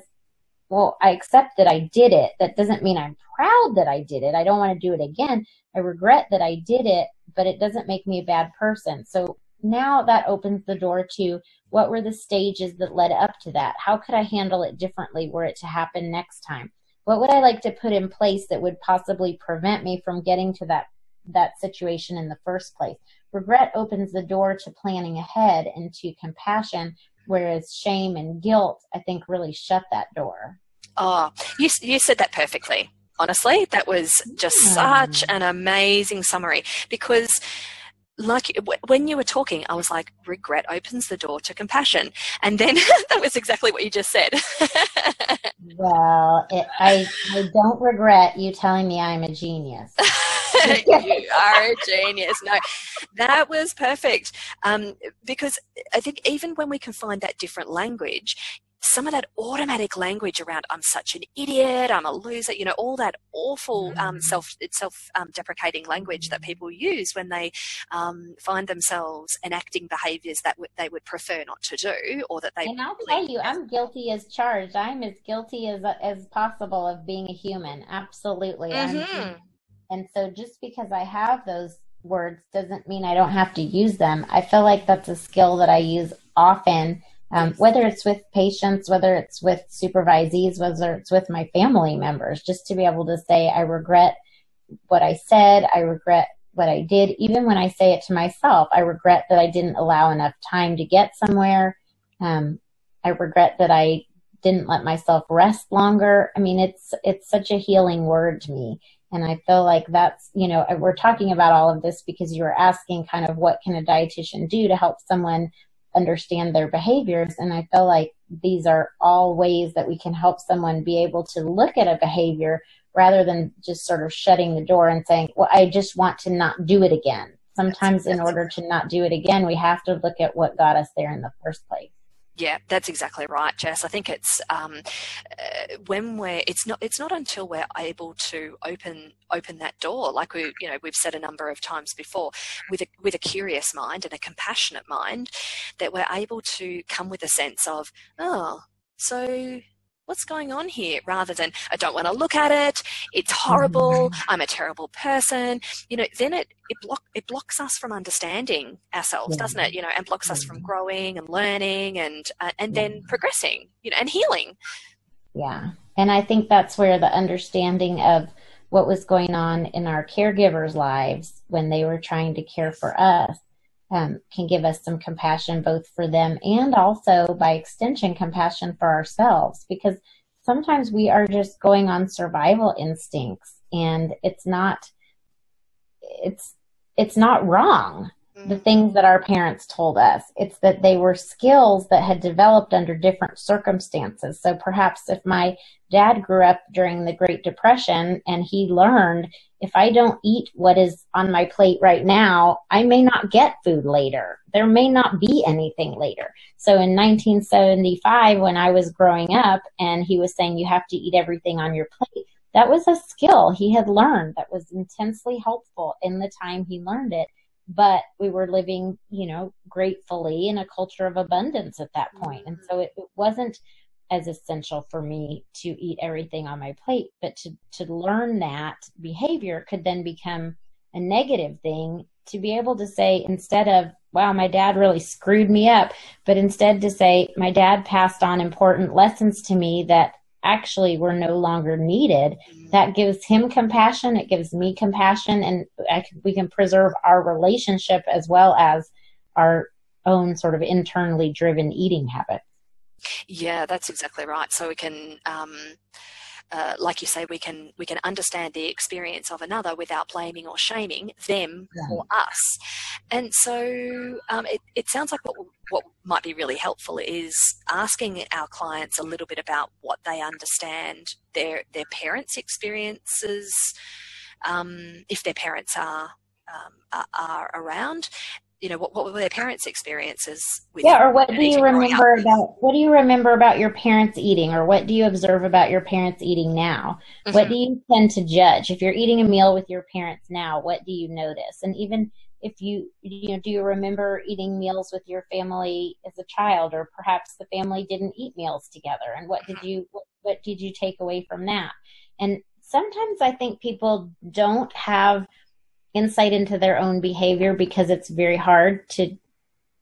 Well, I accept that I did it. That doesn't mean I'm proud that I did it. I don't want to do it again. I regret that I did it, but it doesn't make me a bad person. So now that opens the door to what were the stages that led up to that? How could I handle it differently were it to happen next time? What would I like to put in place that would possibly prevent me from getting to that that situation in the first place? Regret opens the door to planning ahead and to compassion, whereas shame and guilt, I think, really shut that door. Oh, you, you said that perfectly. Honestly, that was just such an amazing summary because like when you were talking, I was like, regret opens the door to compassion. And then (laughs) that was exactly what you just said. (laughs) well, it, I, I don't regret you telling me I'm a genius. (laughs) (laughs) you are a genius. No, that was perfect. Um, because I think even when we can find that different language, some of that automatic language around "I'm such an idiot," "I'm a loser," you know, all that awful um, mm. self self um, deprecating language that people use when they um, find themselves enacting behaviours that w- they would prefer not to do, or that they. And I'll tell you, I'm guilty as charged. I'm as guilty as as possible of being a human. Absolutely. Mm-hmm. And so, just because I have those words doesn't mean I don't have to use them. I feel like that's a skill that I use often um, whether it's with patients, whether it's with supervisees, whether it's with my family members, just to be able to say, I regret what I said, I regret what I did, even when I say it to myself, I regret that I didn't allow enough time to get somewhere. Um, I regret that I didn't let myself rest longer. I mean, it's it's such a healing word to me, and I feel like that's you know uh, we're talking about all of this because you were asking kind of what can a dietitian do to help someone understand their behaviors. And I feel like these are all ways that we can help someone be able to look at a behavior rather than just sort of shutting the door and saying, well, I just want to not do it again. Sometimes in order to not do it again, we have to look at what got us there in the first place. Yeah, that's exactly right, Jess. I think it's um, uh, when we're it's not it's not until we're able to open open that door, like we you know we've said a number of times before, with a with a curious mind and a compassionate mind, that we're able to come with a sense of oh, so what's going on here? Rather than i don't want to look at it. It's horrible. Mm-hmm. i'm a terrible person. You know then it it, block, it blocks us from understanding ourselves yeah. doesn't it? You know and blocks yeah. us from growing and learning and uh, and then progressing you know and healing. Yeah. And I think that's where the understanding of what was going on in our caregivers' lives when they were trying to care for us um, can give us some compassion both for them and also by extension compassion for ourselves because sometimes we are just going on survival instincts and it's not it's it's not wrong the mm-hmm. things that our parents told us. It's that they were skills that had developed under different circumstances. So perhaps if my dad grew up during the Great Depression and he learned if I don't eat what is on my plate right now, I may not get food later. There may not be anything later. So in 1975, when I was growing up and he was saying you have to eat everything on your plate, that was a skill he had learned that was intensely helpful in the time he learned it but we were living, you know, gratefully in a culture of abundance at that point. And so it, it, wasn't as essential for me to eat everything on my plate, but to, to learn that behavior could then become a negative thing to be able to say, instead of, wow, my dad really screwed me up, but instead to say, my dad passed on important lessons to me that actually were no longer needed, that gives him compassion. It gives me compassion, and can, we can preserve our relationship as well as our own sort of internally driven eating habits. Yeah, that's exactly right. So we can. Um, uh, like you say, we can we can understand the experience of another without blaming or shaming them yeah. or us. And so um, it, it sounds like what what might be really helpful is asking our clients a little bit about what they understand their their parents' experiences, um, if their parents are um, are, are around, you know what, what were their parents experiences with yeah or what do you remember about what do you remember about your parents eating or what do you observe about your parents eating now? Mm-hmm. what do you tend to judge? If you're eating a meal with your parents now what do you notice? And even if you you know do you remember eating meals with your family as a child or perhaps the family didn't eat meals together? And what did mm-hmm. you what, what did you take away from that? And sometimes i think people don't have insight into their own behavior because it's very hard to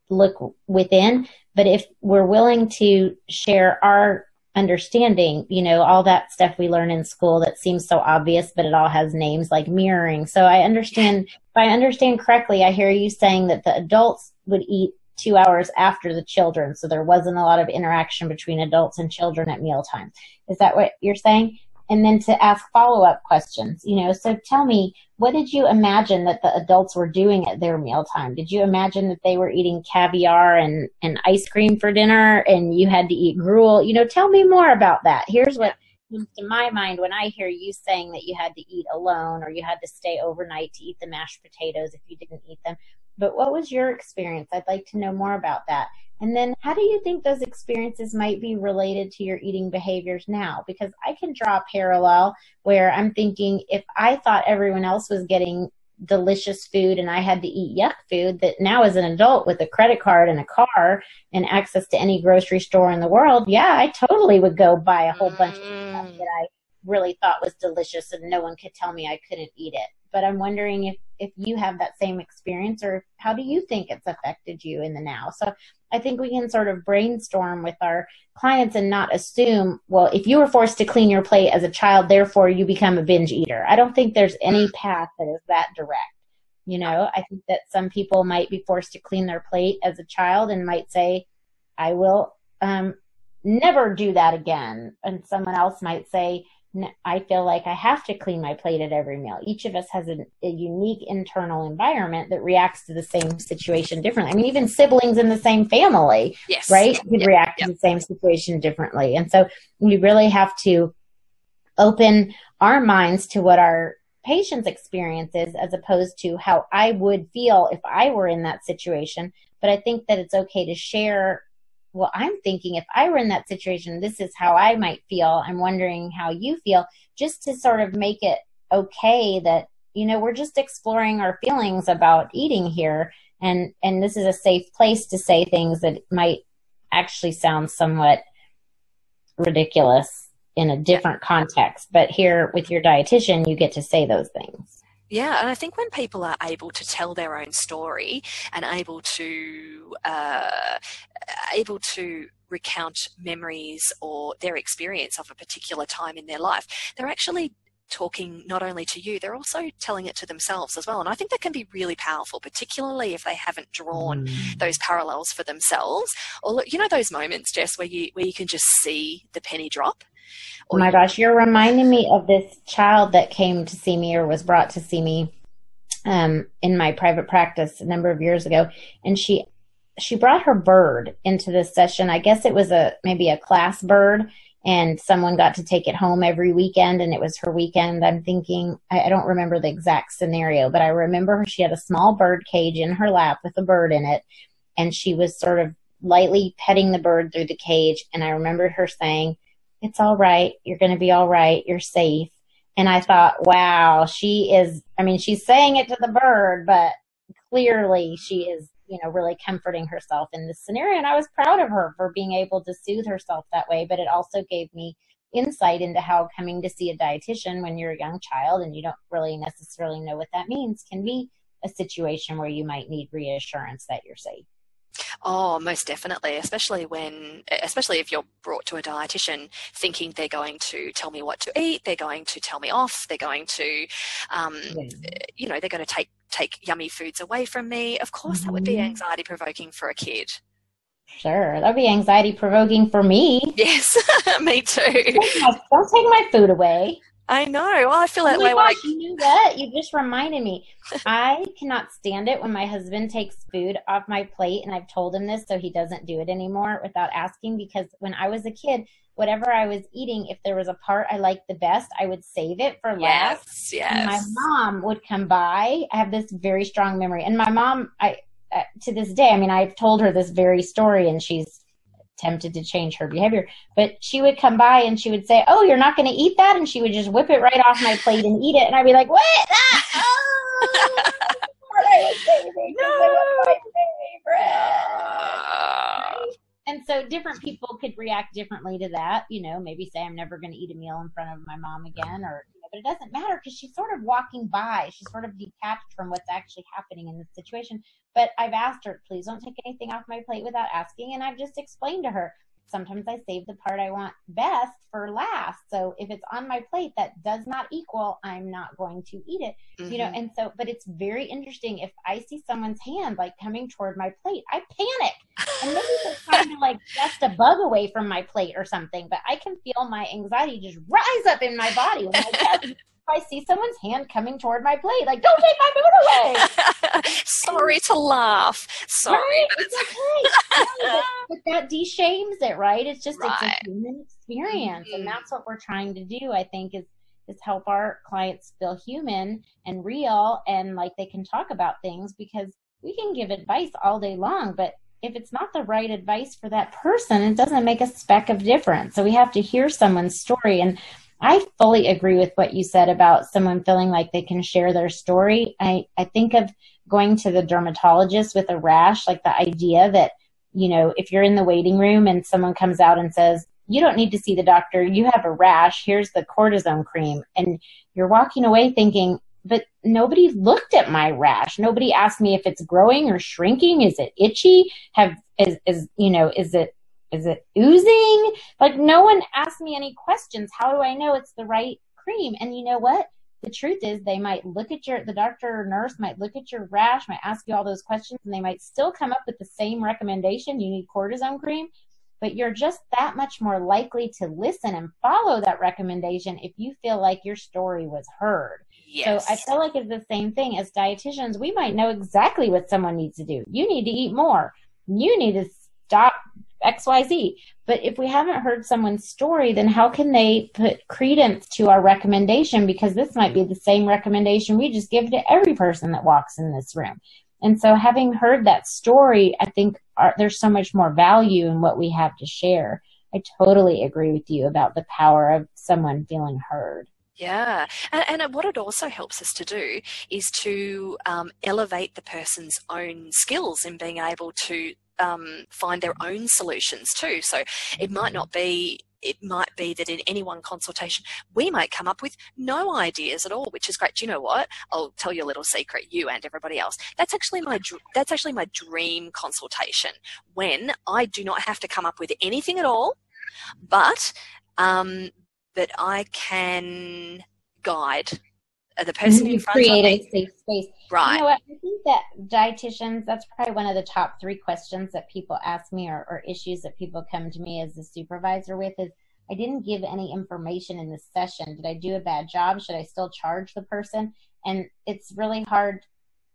look within. But if we're willing to share our understanding, you know, all that stuff we learn in school that seems so obvious, but it all has names like mirroring. So I understand, if I understand correctly, I hear you saying that the adults would eat two hours after the children. So there wasn't a lot of interaction between adults and children at mealtime. Is that what you're saying? And then to ask follow up questions. You know, so tell me, what did you imagine that the adults were doing at their mealtime? Did you imagine that they were eating caviar and, and ice cream for dinner and you had to eat gruel? You know, tell me more about that. Here's what comes to my mind when I hear you saying that you had to eat alone or you had to stay overnight to eat the mashed potatoes if you didn't eat them. But what was your experience? I'd like to know more about that. And then how do you think those experiences might be related to your eating behaviors now? Because I can draw a parallel where I'm thinking if I thought everyone else was getting delicious food and I had to eat yuck food that now as an adult with a credit card and a car and access to any grocery store in the world, yeah, I totally would go buy a whole bunch of stuff mm. that I really thought was delicious and no one could tell me I couldn't eat it. But I'm wondering if if you have that same experience or how do you think it's affected you in the now? So I think we can sort of brainstorm with our clients and not assume, well, if you were forced to clean your plate as a child, therefore you become a binge eater. I don't think there's any path that is that direct. You know, I think that some people might be forced to clean their plate as a child and might say, I will um, never do that again. And someone else might say, I feel like I have to clean my plate at every meal. Each of us has a, a, unique internal environment that reacts to the same situation differently. I mean, even siblings in the same family, yes. right, could react to the same situation differently. And so we really have to open our minds to what our patient's experience is as opposed to how I would feel if I were in that situation. But I think that it's okay to share well, I'm thinking if I were in that situation, this is how I might feel. I'm wondering how you feel, just to sort of make it okay that, you know, we're just exploring our feelings about eating here. And, and this is a safe place to say things that might actually sound somewhat ridiculous in a different context. But here with your dietitian, you get to say those things. Yeah, and I think when people are able to tell their own story and able to uh, able to recount memories or their experience of a particular time in their life, they're actually talking not only to you, they're also telling it to themselves as well. And I think that can be really powerful, particularly if they haven't drawn mm. those parallels for themselves. Or you know those moments, Jess, where you where you can just see the penny drop Oh my gosh, you're reminding me of this child that came to see me or was brought to see me um, in my private practice a number of years ago, and she she brought her bird into this session. I guess it was a maybe a class bird, and someone got to take it home every weekend, and it was her weekend. I'm thinking I, I don't remember the exact scenario, but I remember she had a small bird cage in her lap with a bird in it, and she was sort of lightly petting the bird through the cage, and I remember her saying it's all right. You're going to be all right. You're safe. And I thought, wow, she is, I mean, she's saying it to the bird, but clearly she is, you know, really comforting herself in this scenario. And I was proud of her for being able to soothe herself that way. But it also gave me insight into how coming to see a dietitian when you're a young child and you don't really necessarily know what that means can be a situation where you might need reassurance that you're safe. Oh, most definitely, especially when, especially if you're brought to a dietitian thinking they're going to tell me what to eat, they're going to tell me off, they're going to, um, yeah. you know, they're going to take take yummy foods away from me. Of course, mm-hmm. that would be mm-hmm. anxiety provoking for a kid. Sure, that'd be anxiety provoking for me. Yes, (laughs) me too. Don't take, my, don't take my food away. I know. Well, I feel that oh way. Gosh, I... You knew that. You just reminded me. I cannot stand it when my husband takes food off my plate, and I've told him this, so he doesn't do it anymore without asking. Because when I was a kid, whatever I was eating, if there was a part I liked the best, I would save it for last. Yes, yes. And my mom would come by. I have this very strong memory, and my mom, I uh, to this day, I mean, I've told her this very story, and she's tempted to change her behavior. But she would come by and she would say, "Oh, you're not going to eat that," and she would just whip it right off my plate and eat it, and I'd be like, "What? (laughs) (laughs) Ah, oh, And so different people could react differently to that. You know, maybe say, "I'm never going to eat a meal in front of my mom again," or but it doesn't matter because she's sort of walking by. She's sort of detached from what's actually happening in this situation. But I've asked her, please don't take anything off my plate without asking. And I've just explained to her, sometimes I save the part I want best for last. So if it's on my plate that does not equal, I'm not going to eat it. Mm-hmm. You know, mm-hmm. and so but it's very interesting if I see someone's hand like coming toward my plate, I panic. And maybe they're trying to like (laughs) dust a bug away from my plate or something, but I can feel my anxiety just rise up in my body when I (laughs) I see someone's hand coming toward my plate, like, don't take my food away. (laughs) Sorry to laugh. Sorry, right? but it's, okay. (laughs) but, that deshames it, right? It's just right. it's a human experience, mm-hmm. and that's what we're trying to do. I think is is help our clients feel human and real, and like they can talk about things because we can give advice all day long, but if it's not the right advice for that person, it doesn't make a speck of difference. So we have to hear someone's story. And I fully agree with what you said about someone feeling like they can share their story. I, I think of going to the dermatologist with a rash, like the idea that, you know, if you're in the waiting room and someone comes out and says, you don't need to see the doctor, you have a rash, here's the cortisone cream. And you're walking away thinking, but nobody looked at my rash. Nobody asked me if it's growing or shrinking. Is it itchy? Have, is, is, you know, is it is it oozing? Like no one asked me any questions. How do I know it's the right cream? And you know what? The truth is they might look at your the doctor or nurse might look at your rash, might ask you all those questions and they might still come up with the same recommendation. You need cortisone cream, but you're just that much more likely to listen and follow that recommendation if you feel like your story was heard. Yes. So I feel like it's the same thing as dietitians. We might know exactly what someone needs to do. You need to eat more. You need to stop XYZ. But if we haven't heard someone's story, then how can they put credence to our recommendation? Because this might be the same recommendation we just give to every person that walks in this room. And so, having heard that story, I think our, there's so much more value in what we have to share. I totally agree with you about the power of someone feeling heard. Yeah, and, and, what it also helps us to do is to um, elevate the person's own skills in being able to um, find their own solutions too. So it might not be it might be that in any one consultation, we might come up with no ideas at all, which is great. Do you know what? I'll tell you a little secret, you and everybody else. That's actually my that's actually my dream consultation when I do not have to come up with anything at all, but um, that I can guide the person in front create of me. a safe space. Right. You know what? I think that dietitians, that's probably one of the top three questions that people ask me or, or issues that people come to me as a supervisor with is I didn't give any information in this session. Did I do a bad job? Should I still charge the person? And it's really hard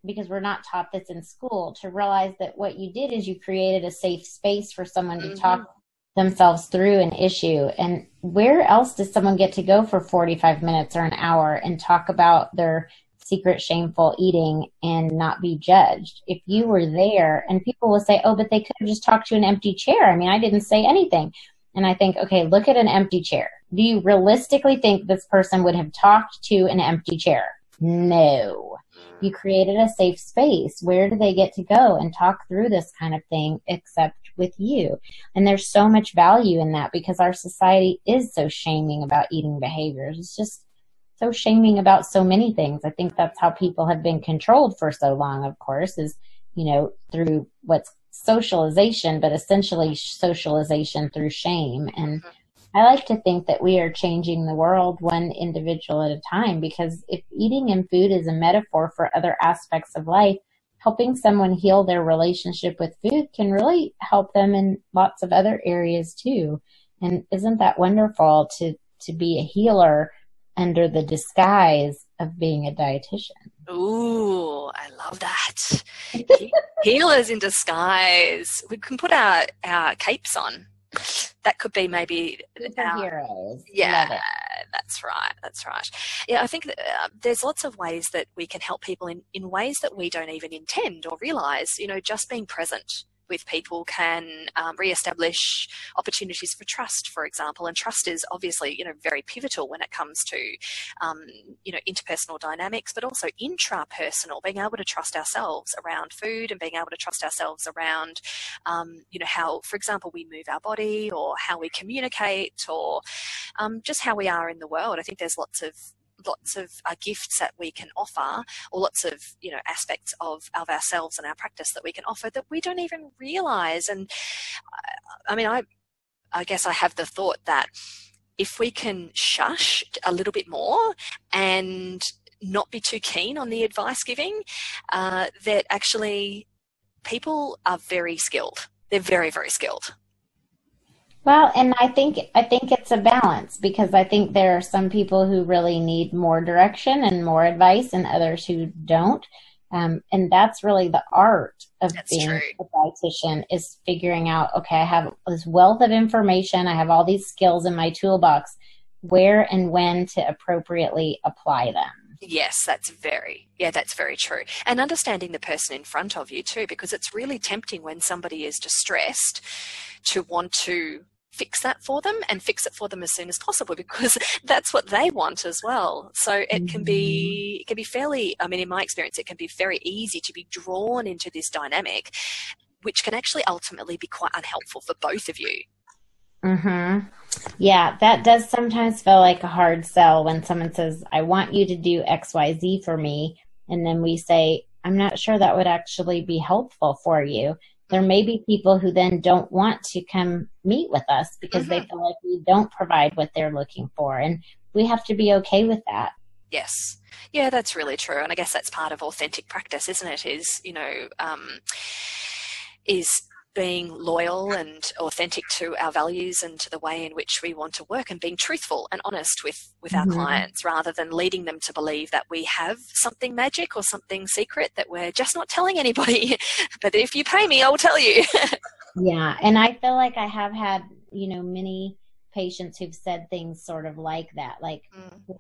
because we're not taught this in school to realize that what you did is you created a safe space for someone to mm-hmm. talk themselves through an issue. And where else does someone get to go for 45 minutes or an hour and talk about their secret shameful eating and not be judged? If you were there and people will say, oh, but they could have just talked to an empty chair. I mean, I didn't say anything. And I think, okay, look at an empty chair. Do you realistically think this person would have talked to an empty chair? No. You created a safe space. Where do they get to go and talk through this kind of thing except with you? And there's so much value in that because our society is so shaming about eating behaviors. It's just so shaming about so many things. I think that's how people have been controlled for so long, of course, is, you know, through what's socialization, but essentially socialization through shame. And I like to think that we are changing the world one individual at a time because if eating and food is a metaphor for other aspects of life, helping someone heal their relationship with food can really help them in lots of other areas too. And isn't that wonderful to, to be a healer under the disguise of being a dietitian? Ooh, I love that. (laughs) Healers in disguise. We can put our, our capes on that could be maybe our, heroes. Yeah, that's right. That's right. Yeah, I think that, uh, there's lots of ways that we can help people in, in ways that we don't even intend or realize. You know, just being present with people can um, re-establish opportunities for trust, for example. And trust is obviously, you know, very pivotal when it comes to, um, you know, interpersonal dynamics, but also intrapersonal, being able to trust ourselves around food and being able to trust ourselves around, um, you know, how, for example, we move our body or how we communicate or um, just how we are in the world. I think there's lots of lots of uh, gifts that we can offer or lots of you know aspects of, of ourselves and our practice that we can offer that we don't even realize. And I, I mean i i guess i have the thought that if we can shush a little bit more and not be too keen on the advice giving uh, that actually people are very skilled. They're very very skilled well, and I think I think it's a balance because I think there are some people who really need more direction and more advice, and others who don't. Um, and that's really the art of that's being true. a dietitian is figuring out. Okay, I have this wealth of information. I have all these skills in my toolbox. Where and when to appropriately apply them. Yes, that's very, yeah, that's very true. And understanding the person in front of you too, because it's really tempting when somebody is distressed to want to fix that for them and fix it for them as soon as possible because (laughs) that's what they want as well. So it can be mm-hmm. it can be fairly I mean in my experience it can be very easy to be drawn into this dynamic which can actually ultimately be quite unhelpful for both of you. Mhm. Yeah, that does sometimes feel like a hard sell when someone says I want you to do XYZ for me and then we say I'm not sure that would actually be helpful for you there may be people who then don't want to come meet with us because mm-hmm. they feel like we don't provide what they're looking for. And we have to be okay with that. Yes. Yeah, that's really true. And I guess that's part of authentic practice, isn't it? Is, you know, um, is being loyal and authentic to our values and to the way in which we want to work and being truthful and honest with, with mm-hmm. our clients rather than leading them to believe that we have something magic or something secret that we're just not telling anybody. (laughs) but if you pay me, I'll tell you. (laughs) yeah. And I feel like I have had, you know, many patients who've said things sort of like that. Like, mm.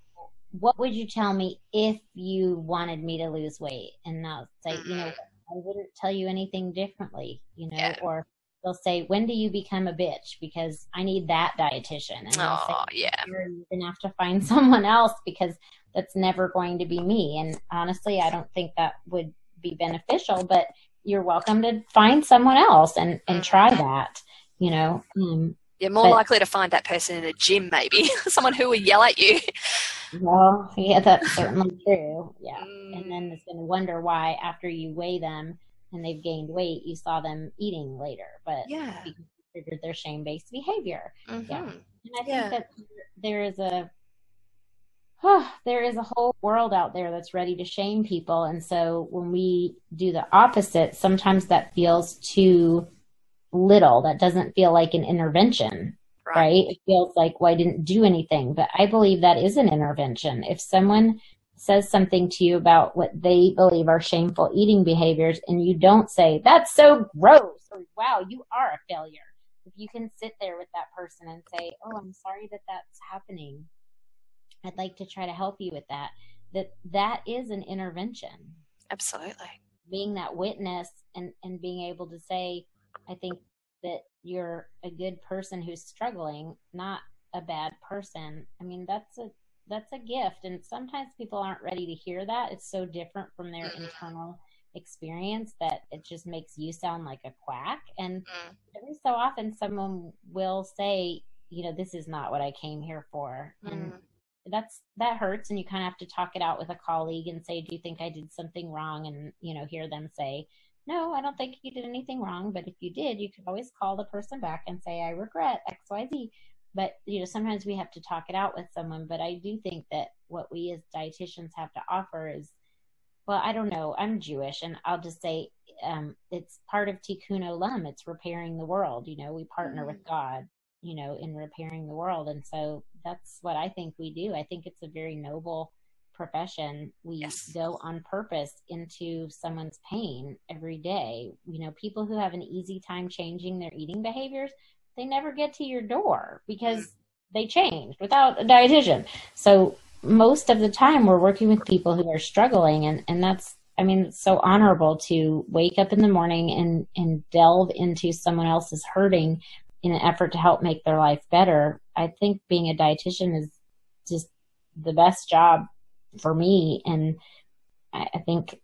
what would you tell me if you wanted me to lose weight? And I'll say, mm-hmm. you know, mm-hmm. I wouldn't tell you anything differently, you know, yeah. or they'll say, when do you become a bitch? Because I need that dietitian. And oh, say, yeah. You're going to have to find (laughs) someone else because that's never going to be me. And honestly, I don't think that would be beneficial, but you're welcome to find someone else and, and try mm-hmm. that, you know. Um, You're more but, likely to find that person in a gym, maybe (laughs) someone who will yell at you. Well, yeah, that's certainly (laughs) true. Yeah, mm. and then it's going to wonder why after you weigh them and they've gained weight, you saw them eating later, but yeah, because their shame-based behavior. Mm-hmm. Yeah, and I think yeah. that there is a oh, (sighs) there is a whole world out there that's ready to shame people, and so when we do the opposite, sometimes that feels too little. That doesn't feel like an intervention, right. right? It feels like, well, I didn't do anything. But I believe that is an intervention. If someone says something to you about what they believe are shameful eating behaviors and you don't say, that's so gross, or wow, you are a failure. If you can sit there with that person and say, oh, I'm sorry that that's happening. I'd like to try to help you with that. That that is an intervention. Absolutely. Being that witness and, and being able to say, I think that you're a good person who's struggling, not a bad person. I mean, that's a that's a gift and sometimes people aren't ready to hear that. It's so different from their mm-hmm. internal experience that it just makes you sound like a quack and mm. every so often someone will say, you know, this is not what I came here for. Mm. And that's that hurts and you kind of have to talk it out with a colleague and say, "Do you think I did something wrong?" and you know, hear them say, no, I don't think you did anything wrong. But if you did, you could always call the person back and say, I regret XYZ. But, you know, sometimes we have to talk it out with someone. But I do think that what we as dietitians have to offer is, well, I don't know. I'm Jewish, and I'll just say um, it's part of tikkun olam. It's repairing the world. You know, we partner mm-hmm. with God, you know, in repairing the world. And so that's what I think we do. I think it's a very noble profession, we yes. go on purpose into someone's pain every day. You know, people who have an easy time changing their eating behaviors, they never get to your door because mm. they changed without a dietitian. So most of the time we're working with people who are struggling and, and that's I mean, it's so honorable to wake up in the morning and, and delve into someone else's hurting in an effort to help make their life better. I think being a dietitian is just the best job for me. And I, I think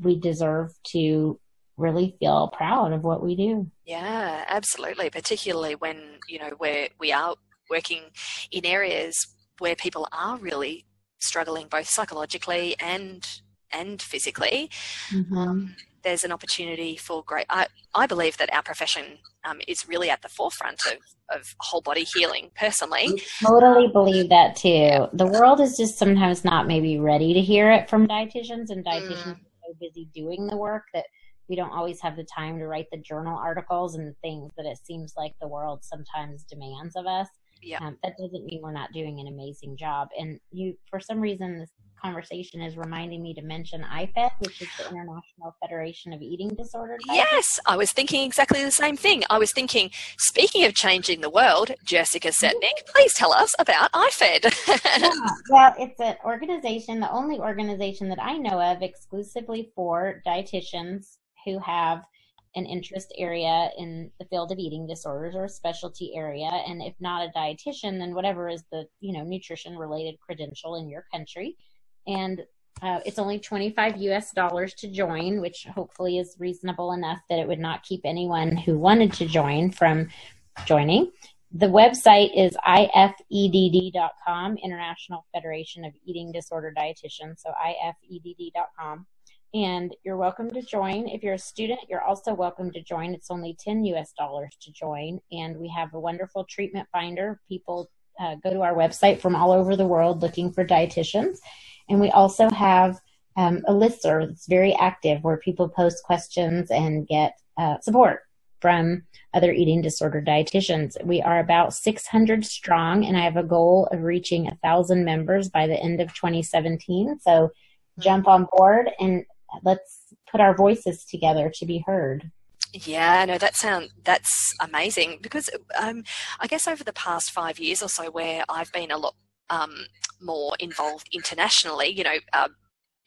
we deserve to really feel proud of what we do. Yeah, absolutely. Particularly when, you know, where we are working in areas where people are really struggling both psychologically and and physically. Mm-hmm. Um, there's an opportunity for great. I, I believe that our profession um, is really at the forefront of, of whole body healing, personally. I totally believe that too. The world is just sometimes not maybe ready to hear it from dietitians, and dietitians mm. are so busy doing the work that we don't always have the time to write the journal articles and things that it seems like the world sometimes demands of us. Yeah. Um, that doesn't mean we're not doing an amazing job. And you, for some reason, this conversation is reminding me to mention IFED, which is the International Federation of Eating Disorders. Yes, I was thinking exactly the same thing. I was thinking, speaking of changing the world, Jessica Setnick, please tell us about IFED. yeah, well, it's an organization, the only organization that I know of exclusively for dietitians who have an interest area in the field of eating disorders or a specialty area and if not a dietitian then whatever is the you know nutrition related credential in your country and uh, it's only 25 US dollars to join, which hopefully is reasonable enough that it would not keep anyone who wanted to join from joining. The website is ifedd.com, International Federation of Eating Disorder Dietitians, so ifedd.com. And you're welcome to join. If you're a student, you're also welcome to join. It's only 10 US dollars to join. And we have a wonderful treatment finder. People uh, go to our website from all over the world looking for dietitians and we also have um, a listserv that's very active where people post questions and get uh, support from other eating disorder dietitians. We are about 600 strong, and I have a goal of reaching a thousand members by the end of 2017. So jump on board and let's put our voices together to be heard. Yeah, no, that sound that's amazing because um, I guess over the past five years or so, where I've been a lot um, more involved internationally, you know, uh,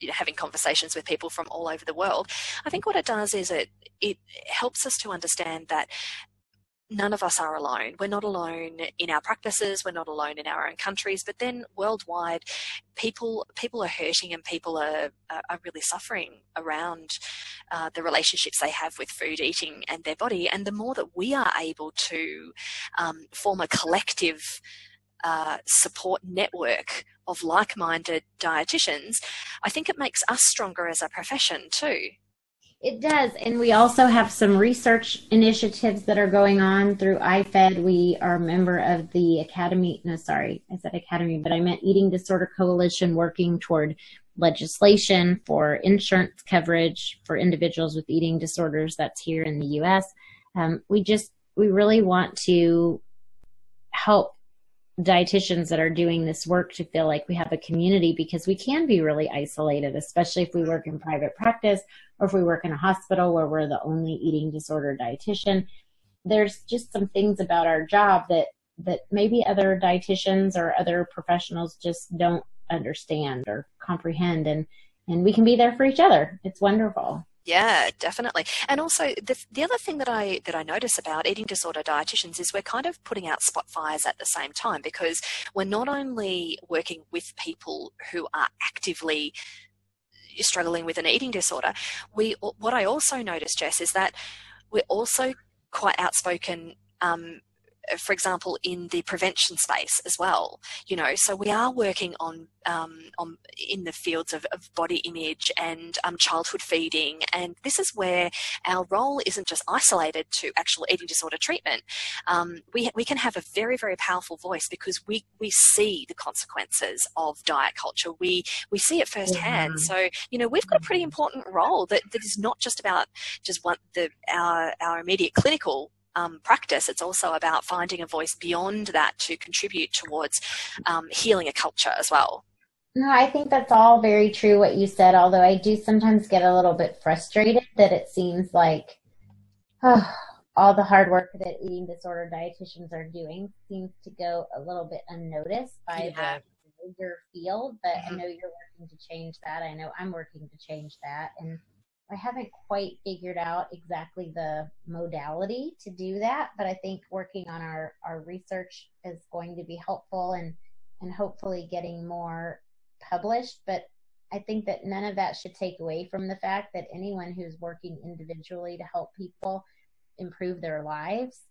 you know, having conversations with people from all over the world, I think what it does is it it helps us to understand that none of us are alone. We're not alone in our practices. We're not alone in our own countries. But then worldwide, people people are hurting and people are are really suffering around uh, the relationships they have with food, eating, and their body. And the more that we are able to um, form a collective uh, support network of like-minded dietitians, I think it makes us stronger as a profession too. It does. And we also have some research initiatives that are going on through IFED. We are a member of the Academy, no, sorry, I said Academy, but I meant Eating Disorder Coalition working toward legislation for insurance coverage for individuals with eating disorders that's here in the US. Um, we just, we really want to help dietitians that are doing this work to feel like we have a community because we can be really isolated, especially if we work in private practice or if we work in a hospital where we're the only eating disorder dietitian. There's just some things about our job that that maybe other dietitians or other professionals just don't understand or comprehend and and we can be there for each other. It's wonderful. Yeah, definitely. And also the the other thing that I that I notice about eating disorder dietitians is we're kind of putting out spot fires at the same time because we're not only working with people who are actively struggling with an eating disorder, we what I also notice, Jess, is that we're also quite outspoken um, for example, in the prevention space as well. You know, so we are working on um, on in the fields of, of body image and um, childhood feeding, and this is where our role isn't just isolated to actual eating disorder treatment. Um, we we can have a very very powerful voice because we we see the consequences of diet culture. We we see it firsthand. Mm-hmm. So you know, we've got a pretty important role that, that is not just about just one the our our immediate clinical um, practice, it's also about finding a voice beyond that to contribute towards um, healing a culture as well. No, I think that's all very true what you said, although I do sometimes get a little bit frustrated that it seems like oh, all the hard work that eating disorder dietitians are doing seems to go a little bit unnoticed by yeah. the bigger field. But mm-hmm. I know you're working to change that. I know I'm working to change that. And I haven't quite figured out exactly the modality to do that, but I think working on our, our research is going to be helpful and, and hopefully getting more published. But I think that none of that should take away from the fact that anyone who's working individually to help people improve their lives,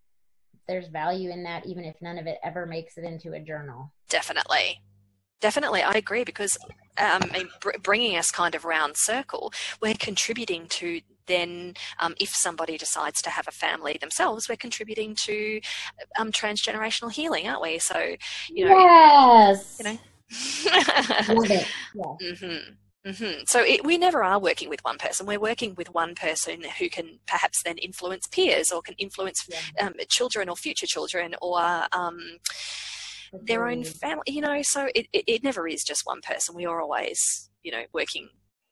there's value in that, even if none of it ever makes it into a journal. Definitely. Definitely, I agree because um, bringing us kind of round circle, we're contributing to then um, if somebody decides to have a family themselves, we're contributing to um, transgenerational healing, aren't we? So, you know, yes, you know. (laughs) yeah. mm-hmm. Mm-hmm. So it, we never are working with one person. We're working with one person who can perhaps then influence peers or can influence yeah. um, children or future children or um, their own family, you know, so it, it, it never is just one person. We are always, you know, working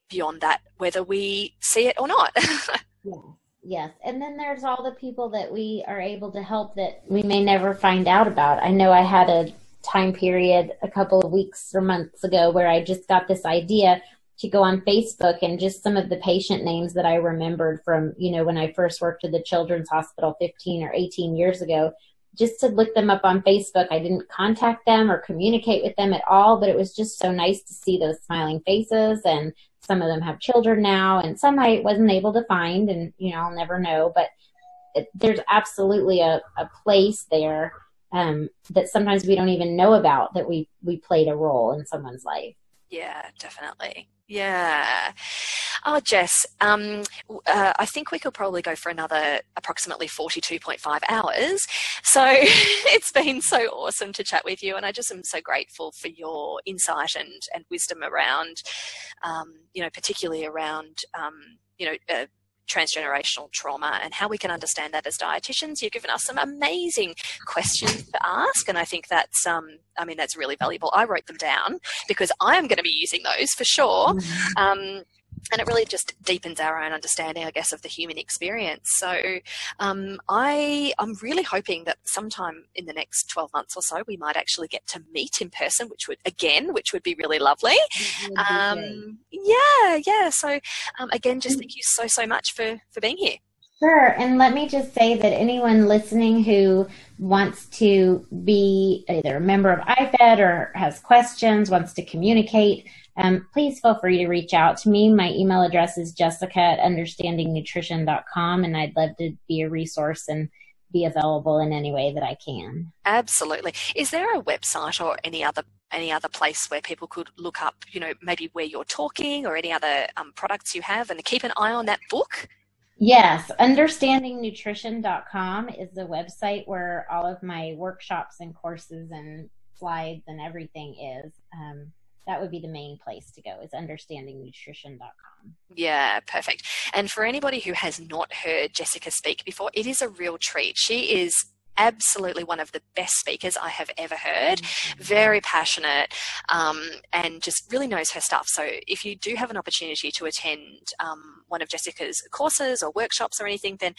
beyond that, whether we see it or not. (laughs) yeah. Yes. And then there's all the people that we are able to help that we may never find out about. I know I had a time period a couple of weeks or months ago where I just got this idea to go on Facebook and just some of the patient names that I remembered from, you know, when I first worked at the Children's Hospital 15 or 18 years ago just to look them up on Facebook. I didn't contact them or communicate with them at all, but it was just so nice to see those smiling faces and some of them have children now and some I wasn't able to find and you know, I'll never know, but it, there's absolutely a, a place there um, that sometimes we don't even know about that we we played a role in someone's life. Yeah, definitely. Yeah. Oh, Jess, um, uh, I think we could probably go for another approximately 42.5 hours. So (laughs) it's been so awesome to chat with you, and I just am so grateful for your insight and, and wisdom around, um, you know, particularly around, um, you know, uh, transgenerational trauma and how we can understand that as dietitians. You've given us some amazing questions to ask, and I think that's um, I mean that's really valuable. I wrote them down because I am going to be using those for sure. Mm-hmm. Um, and it really just deepens our own understanding, I guess, of the human experience. So, um, I I'm really hoping that sometime in the next 12 months or so, we might actually get to meet in person, which would again, which would be really lovely. Um, yeah, yeah. So, um, again, just thank you so so much for for being here. Sure. And let me just say that anyone listening who wants to be either a member of IFED or has questions, wants to communicate, um, please feel free to reach out to me. My email address is jessica at understandingnutrition.com, and I'd love to be a resource and be available in any way that I can. Absolutely. Is there a website or any other any other place where people could look up, you know, maybe where you're talking or any other um, products you have and keep an eye on that book? Yes, understandingnutrition.com is the website where all of my workshops and courses and slides and everything is. Um, that would be the main place to go is understandingnutrition.com. Yeah, perfect. And for anybody who has not heard Jessica speak before, it is a real treat. She is absolutely one of the best speakers I have ever heard. Mm-hmm. Very passionate um, and just really knows her stuff. So if you do have an opportunity to attend um, one of Jessica's courses or workshops or anything, then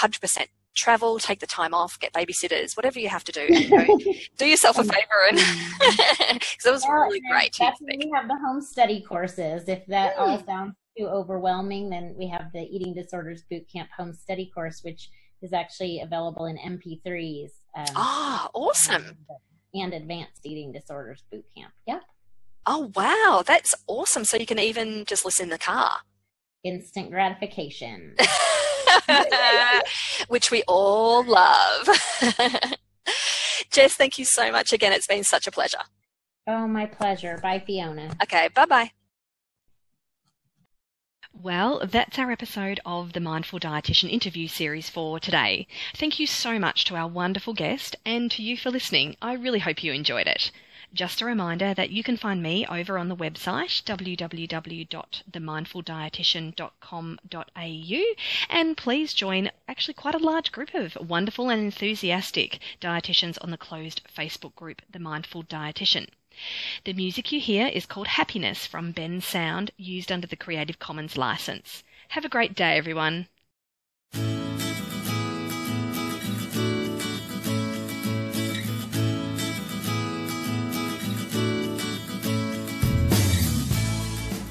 100% uh, travel, take the time off, get babysitters, whatever you have to do, (laughs) and go, do yourself a favor. And (laughs) because it was well, really great. We have the home study courses. If that mm. all sounds too overwhelming, then we have the Eating Disorders Boot Camp Home Study course, which is actually available in MP3s. Um, ah, awesome. And Advanced Eating Disorders Boot Camp. Yep. Oh, wow. That's awesome. So you can even just listen in the car. Instant gratification. (laughs) (laughs) Which we all love. (laughs) Jess, thank you so much again. It's been such a pleasure. Oh, my pleasure. Bye, Fiona. Okay, bye bye. Well, that's our episode of the Mindful Dietitian interview series for today. Thank you so much to our wonderful guest and to you for listening. I really hope you enjoyed it. Just a reminder that you can find me over on the website www.themindfuldietitian.com.au and please join actually quite a large group of wonderful and enthusiastic dietitians on the closed Facebook group The Mindful Dietitian. The music you hear is called Happiness from Bensound, used under the Creative Commons license. Have a great day, everyone.